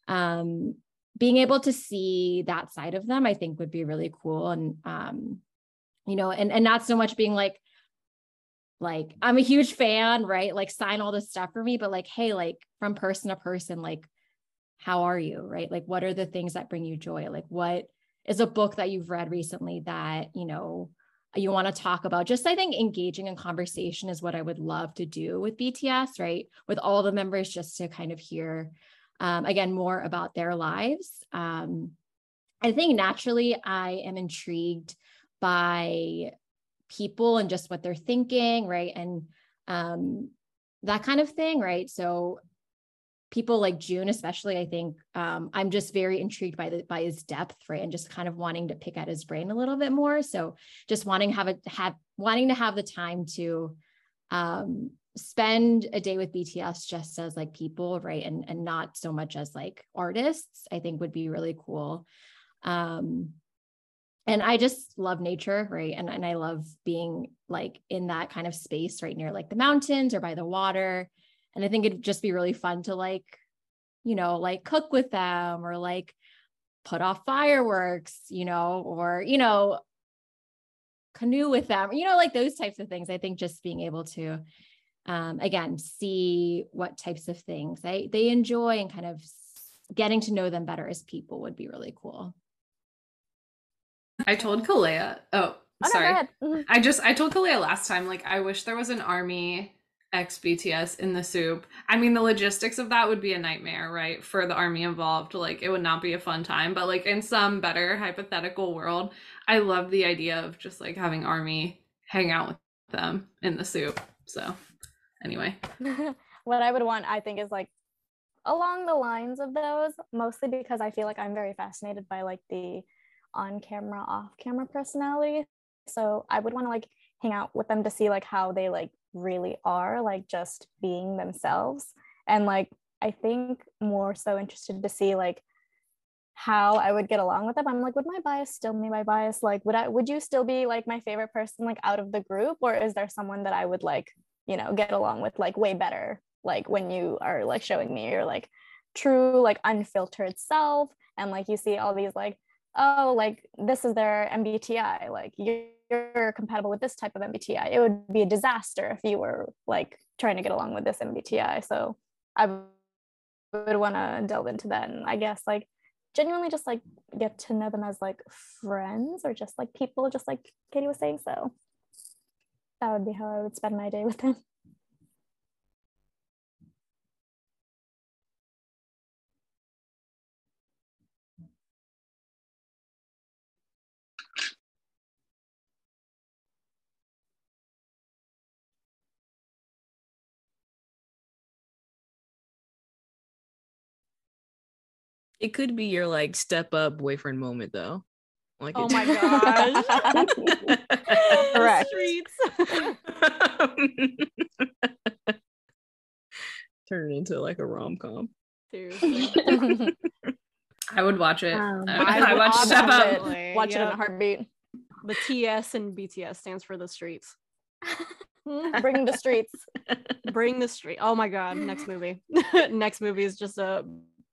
um, being able to see that side of them, I think would be really cool. And, um, you know, and, and not so much being like, like I'm a huge fan, right? Like sign all this stuff for me, but like, hey, like from person to person, like, how are you? Right? Like, what are the things that bring you joy? Like, what is a book that you've read recently that, you know, you want to talk about? Just I think engaging in conversation is what I would love to do with BTS, right? With all the members, just to kind of hear um, again, more about their lives. Um, I think naturally I am intrigued by people and just what they're thinking, right? And um, that kind of thing, right? So people like Joon, especially, I think um, I'm just very intrigued by the by his depth, right? And just kind of wanting to pick at his brain a little bit more. So just wanting to have a have wanting to have the time to um, spend a day with BTS just as like people, right? And and not so much as like artists, I think would be really cool. Um, and I just love nature, right? And, and I love being like in that kind of space right near like the mountains or by the water. And I think it'd just be really fun to like, you know, like cook with them or like put off fireworks, you know, or, you know, canoe with them, you know, like those types of things. I think just being able to, um, again, see what types of things they, they enjoy and kind of getting to know them better as people would be really cool. I told Kalea. Oh, Oh, sorry. ahead. Mhm. I just I told Kalea last time like I wish there was an army ex BTS in the SOOP. I mean the logistics of that would be a nightmare, right? For the army involved, like it would not be a fun time, but like in some better hypothetical world, I love the idea of just like having army hang out with them in the SOOP. So, anyway. what I would want, I think, is like along the lines of those, mostly because I feel like I'm very fascinated by like the on camera, off camera personality. So I would want to like hang out with them to see like how they like really are, like just being themselves. And like, I think more so interested to see like how I would get along with them. I'm like, would my bias still be my bias? Like, would I, would you still be like my favorite person like out of the group? Or is there someone that I would like, you know, get along with like way better? Like when you are like showing me your like true, like unfiltered self. And like you see all these like, oh, like this is their MBTI. Like you're, you're compatible with this type of MBTI. It would be a disaster if you were like trying to get along with this MBTI. So I would want to delve into that. And I guess like genuinely just like get to know them as like friends or just like people, just like Katie was saying. So that would be how I would spend my day with them. It could be your like step up boyfriend moment though. Like Oh my gosh. Correct. Streets. Turn it into like a rom com. Seriously. I would watch it. Um, I, I I would watch watch Step Up. it. Definitely, Watch it in a heartbeat. The TS and BTS stands for the streets. Bring the streets. Bring the street. Oh my god, next movie. next movie is just a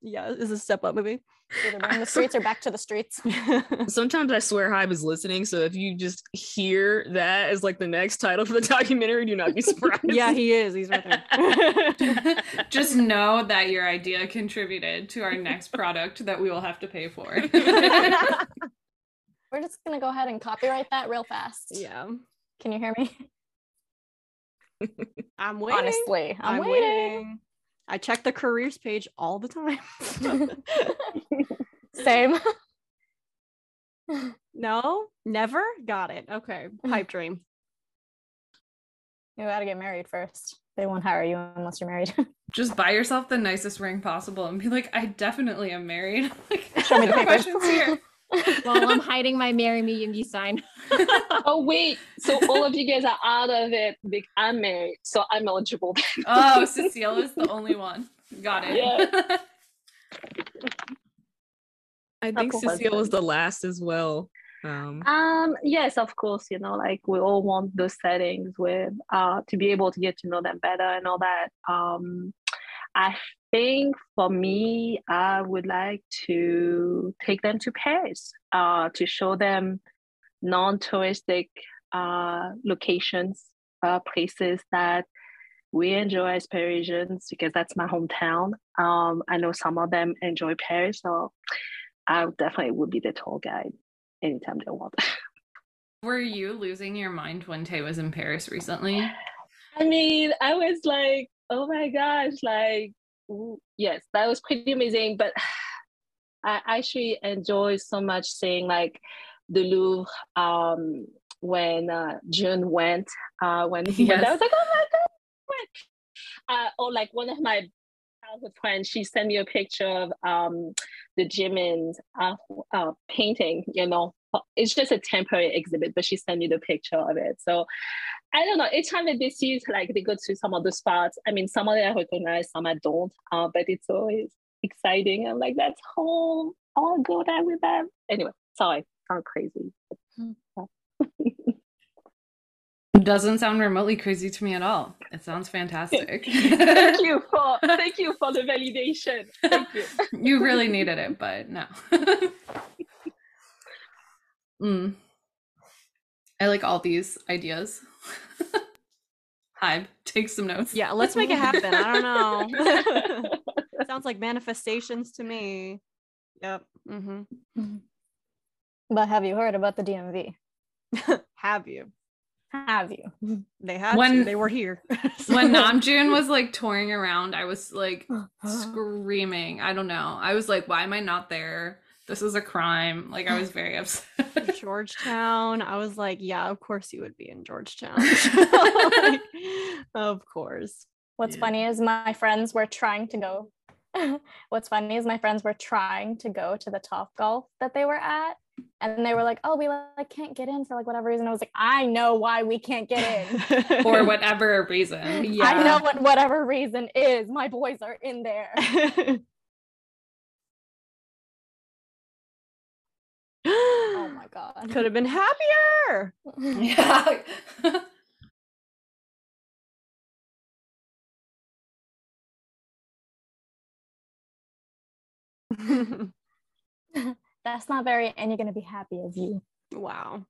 yeah, this is a step up movie. Either the streets or back to the streets. Sometimes I swear Hybe is listening, so if you just hear that as like the next title for the documentary, do not be surprised. yeah, he is. He's right there. Just know that your idea contributed to our next product that we will have to pay for. We're just gonna go ahead and copyright that real fast. yeah. Can you hear me? I'm waiting. Honestly, I'm, I'm, waiting. waiting. I check the careers page all the time. Same. no, never got it. Okay, pipe dream. You gotta get married first. They won't hire you unless you're married. Just buy yourself the nicest ring possible and be like, I definitely am married. like, Show me the papers. questions here. Well, I'm hiding my marry me Yoongi sign. Oh wait, so all of you guys are out of it. Big, I'm married, so I'm eligible. Oh, Cecile is the only one. Got it. Yeah. I think Couple Cecile was the last as well. Um, Um, yes, of course, you know, like we all want those settings with uh to be able to get to know them better and all that. Um I think for me, I would like to take them to Paris, uh, to show them non-touristic uh locations, uh places that we enjoy as Parisians because that's my hometown. Um, I know some of them enjoy Paris, so I definitely would be the tour guide anytime they want. Were you losing your mind when Tae was in Paris recently? I mean, I was like, oh my gosh, like yes, that was pretty amazing. But I actually enjoy so much seeing like the Louvre um, when uh, Joon went. Uh, when he yes. went, I was like, oh my god! Uh, or like one of my childhood friend, she sent me a picture of um, the Jimin uh, uh, painting, you know. It's just a temporary exhibit, but she sent me the picture of it. So I don't know. Each time that they see like they go to some of the spots. I mean, some of them I recognize, some I don't. Uh, but it's always exciting. I'm like, that's home. I'll go there with them. Anyway, sorry, sound crazy. Hmm. Doesn't sound remotely crazy to me at all. It sounds fantastic. thank you for thank you for the validation. Thank you. you really needed it, but no. Mm. I like all these ideas. Hybe, take some notes. Yeah, let's make it happen. I don't know. Sounds like manifestations to me. Yep. Mm-hmm. But have you heard about the DMV? have you? have you? They had when to. they were here. When Namjoon was like touring around, I was like screaming. I don't know. I was like, why am I not there? This is a crime. Like I was very upset. Georgetown. I was like, yeah, of course you would be in Georgetown. like, of course. What's yeah. funny is my friends were trying to go. What's funny is my friends were trying to go to the Top Golf that they were at and they were like, "Oh, we like can't get in for like whatever reason." I was like, "I know why we can't get in for whatever reason." Yeah. I know what whatever reason is. My boys are in there. God! Could have been happier. yeah. that's not very and you're going to be happy as you wow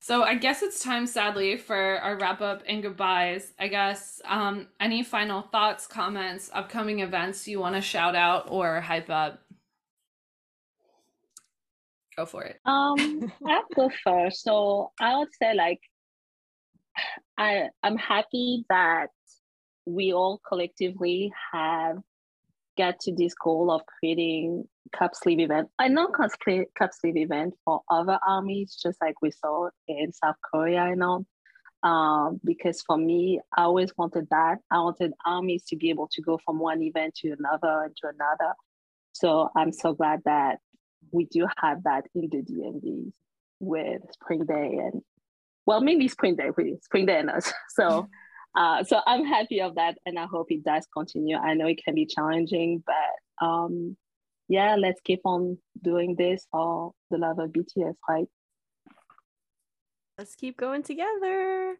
so i guess it's time sadly for our wrap up and goodbyes i guess um any final thoughts comments upcoming events you want to shout out or hype up go for it um i'll go first so i would say like i i'm happy that we all collectively have get to this goal of creating cup sleeve event. I know cup sleeve, cup sleeve event for other armies, just like we saw in South Korea, I know. Um, because for me, I always wanted that. I wanted armies to be able to go from one event to another and to another. So I'm so glad that we do have that in the DMVs with Spring Day and well, mainly Spring Day, really, Spring Day and us. So uh, so I'm happy of that, and I hope it does continue. I know it can be challenging, but um, yeah, let's keep on doing this for the love of BTS, right? Let's keep going together.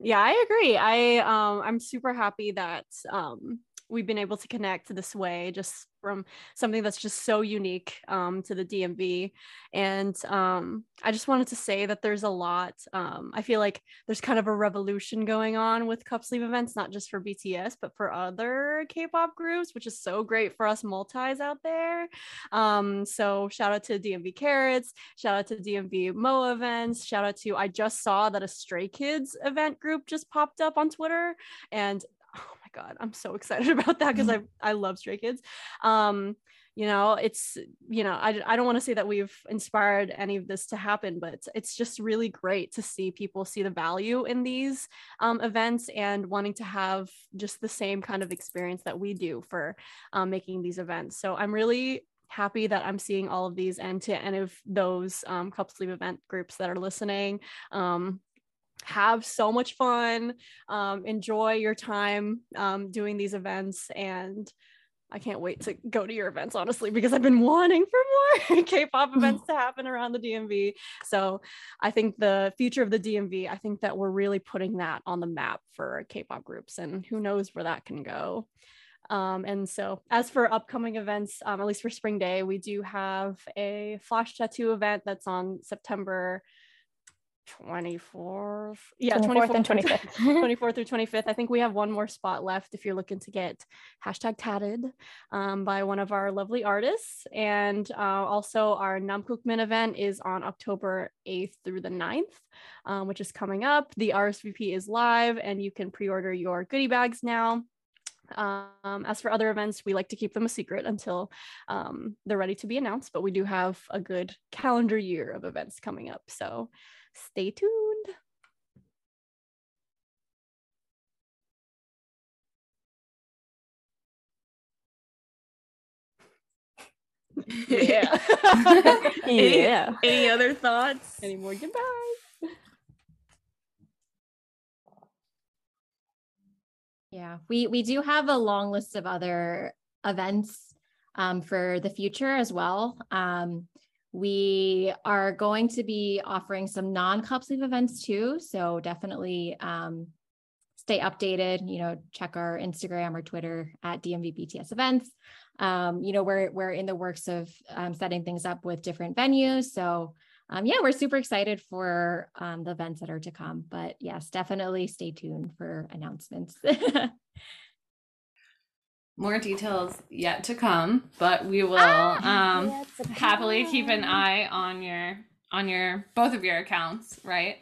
Yeah, I agree. I um, I'm super happy that um, we've been able to connect this way, just from something that's just so unique um, to the DMV. And um, I just wanted to say that there's a lot. Um, I feel like there's kind of a revolution going on with cup sleeve events, not just for BTS, but for other K pop groups, which is so great for us multis out there. Um, so shout out to DMV Carats, shout out to DMV Mo events, shout out to, I just saw that a Stray Kids event group just popped up on Twitter. And god i'm so excited about that because mm-hmm. i i love stray kids. Um you know it's you know i, I don't want to say that we've inspired any of this to happen but it's, it's just really great to see people see the value in these um, events and wanting to have just the same kind of experience that we do for um, making these events. So i'm really happy that i'm seeing all of these and to any of those um, cup sleeve event groups that are listening. Um, have so much fun um, enjoy your time um, doing these events and i can't wait to go to your events honestly because i've been wanting for more k-pop events to happen around the dmv so i think the future of the dmv i think that we're really putting that on the map for k-pop groups and who knows where that can go. Um, and so, as for upcoming events, um, at least for Spring Day, we do have a flash tattoo event that's on September 24th. Yeah, 24th and 25th. 24th through 25th. I think we have one more spot left if you're looking to get hashtag tatted um, by one of our lovely artists. And uh, also, our Namkookmin event is on October 8th through the 9th, um, which is coming up. The RSVP is live, and you can pre order your goodie bags now. Um, as for other events, we like to keep them a secret until um, they're ready to be announced, but we do have a good calendar year of events coming up. So stay tuned. Yeah. Any- yeah. Any other thoughts? Any more goodbyes? Yeah, we we do have a long list of other events um, for the future as well. Um, we are going to be offering some non-cup sleeve events too, so definitely um, stay updated. You know, check our Instagram or Twitter at DMVBTS events. Um, you know, we're we're in the works of um, setting things up with different venues, so um, yeah, we're super excited for um, the events that are to come. But yes, definitely stay tuned for announcements. More details yet to come, but we will Ah, um, happily keep an eye on your on your both of your accounts, right?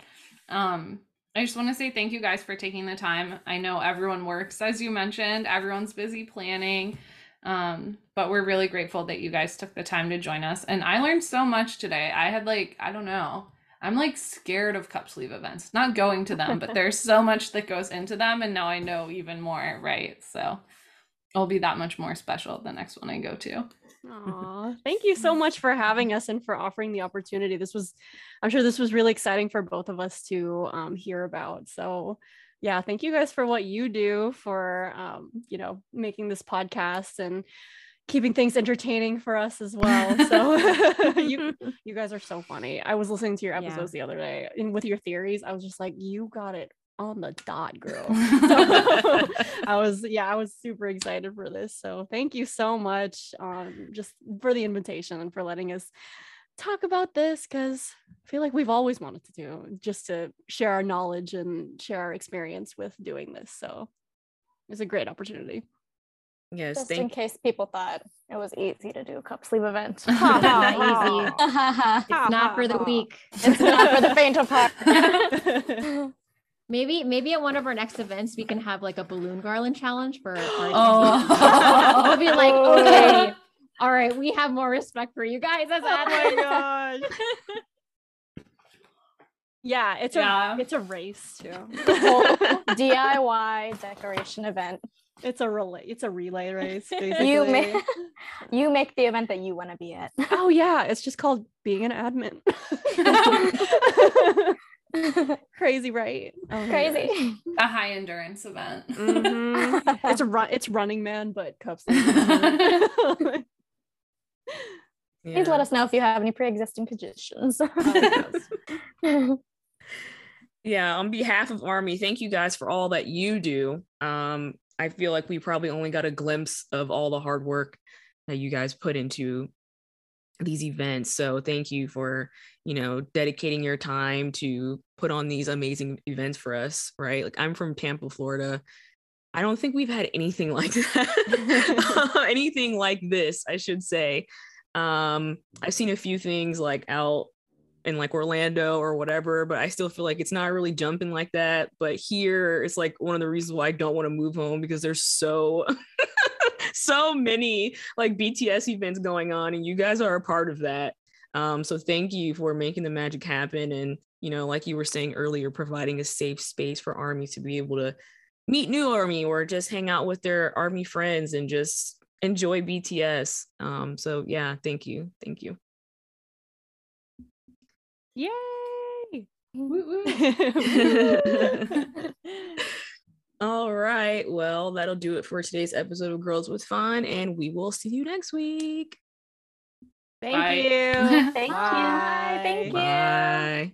Um, I just want to say thank you guys for taking the time. I know everyone works, as you mentioned, everyone's busy planning. Um, but we're really grateful that you guys took the time to join us. And I learned so much today. I had like, I don't know. I'm like scared of cup sleeve events, not going to them, but there's so much that goes into them. And now I know even more, right? So it'll be that much more special the next one I go to. Aw, thank you so much for having us and for offering the opportunity. This was, I'm sure this was really exciting for both of us to um, hear about. So, yeah, thank you guys for what you do for, um, you know, making this podcast and keeping things entertaining for us as well. So, you you guys are so funny. I was listening to your Yeah. episodes the other day, and with your theories, I was just like, you got it on the dot, girl. So, I was, yeah, I was super excited for this. So thank you so much, um, just for the invitation and for letting us talk about this because I feel like we've always wanted to do just to share our knowledge and share our experience with doing this. So it's a great opportunity. Yes, Just in case people thought it was easy to do a cup sleeve event. Not easy. it's It's not for the weak. It's not for the faint of heart. Maybe, maybe at one of our next events, we can have like a balloon garland challenge for our Oh. We'll be like, okay, all right, we have more respect for you guys as oh my gosh. yeah, it's Yeah. a it's a race too. DIY decoration event. It's a relay. It's a relay race. Basically. You make you make the event that you want to be at. oh yeah, it's just called being an admin. Crazy, right? Oh Crazy. A high endurance event. gosh. Mhm. It's a run. It's Running Man, but cups. Please let us know if you have any pre-existing conditions. yeah on behalf of army thank you guys for all that you do um i feel like we probably only got a glimpse of all the hard work that you guys put into these events. So thank you for you know dedicating your time to put on these amazing events for us right? Like i'm from tampa florida. I don't think we've had anything like that anything like this i should say. Um i've seen a few things like out in like Orlando or whatever, but I still feel like it's not really jumping like that. But here, it's like one of the reasons why I don't want to move home because there's so so many like BTS events going on, and you guys are a part of that. Um, so thank you for making the magic happen, and you know, like you were saying earlier, providing a safe space for Army to be able to meet new Army or just hang out with their Army friends and just enjoy BTS. Um, so yeah, thank you, thank you. Yay! Woo woo. All right. Well, that'll do it for today's episode of Girls with Fun, and we will see you next week. Thank Bye. you. Thank Bye. you. Bye. Thank you. Bye.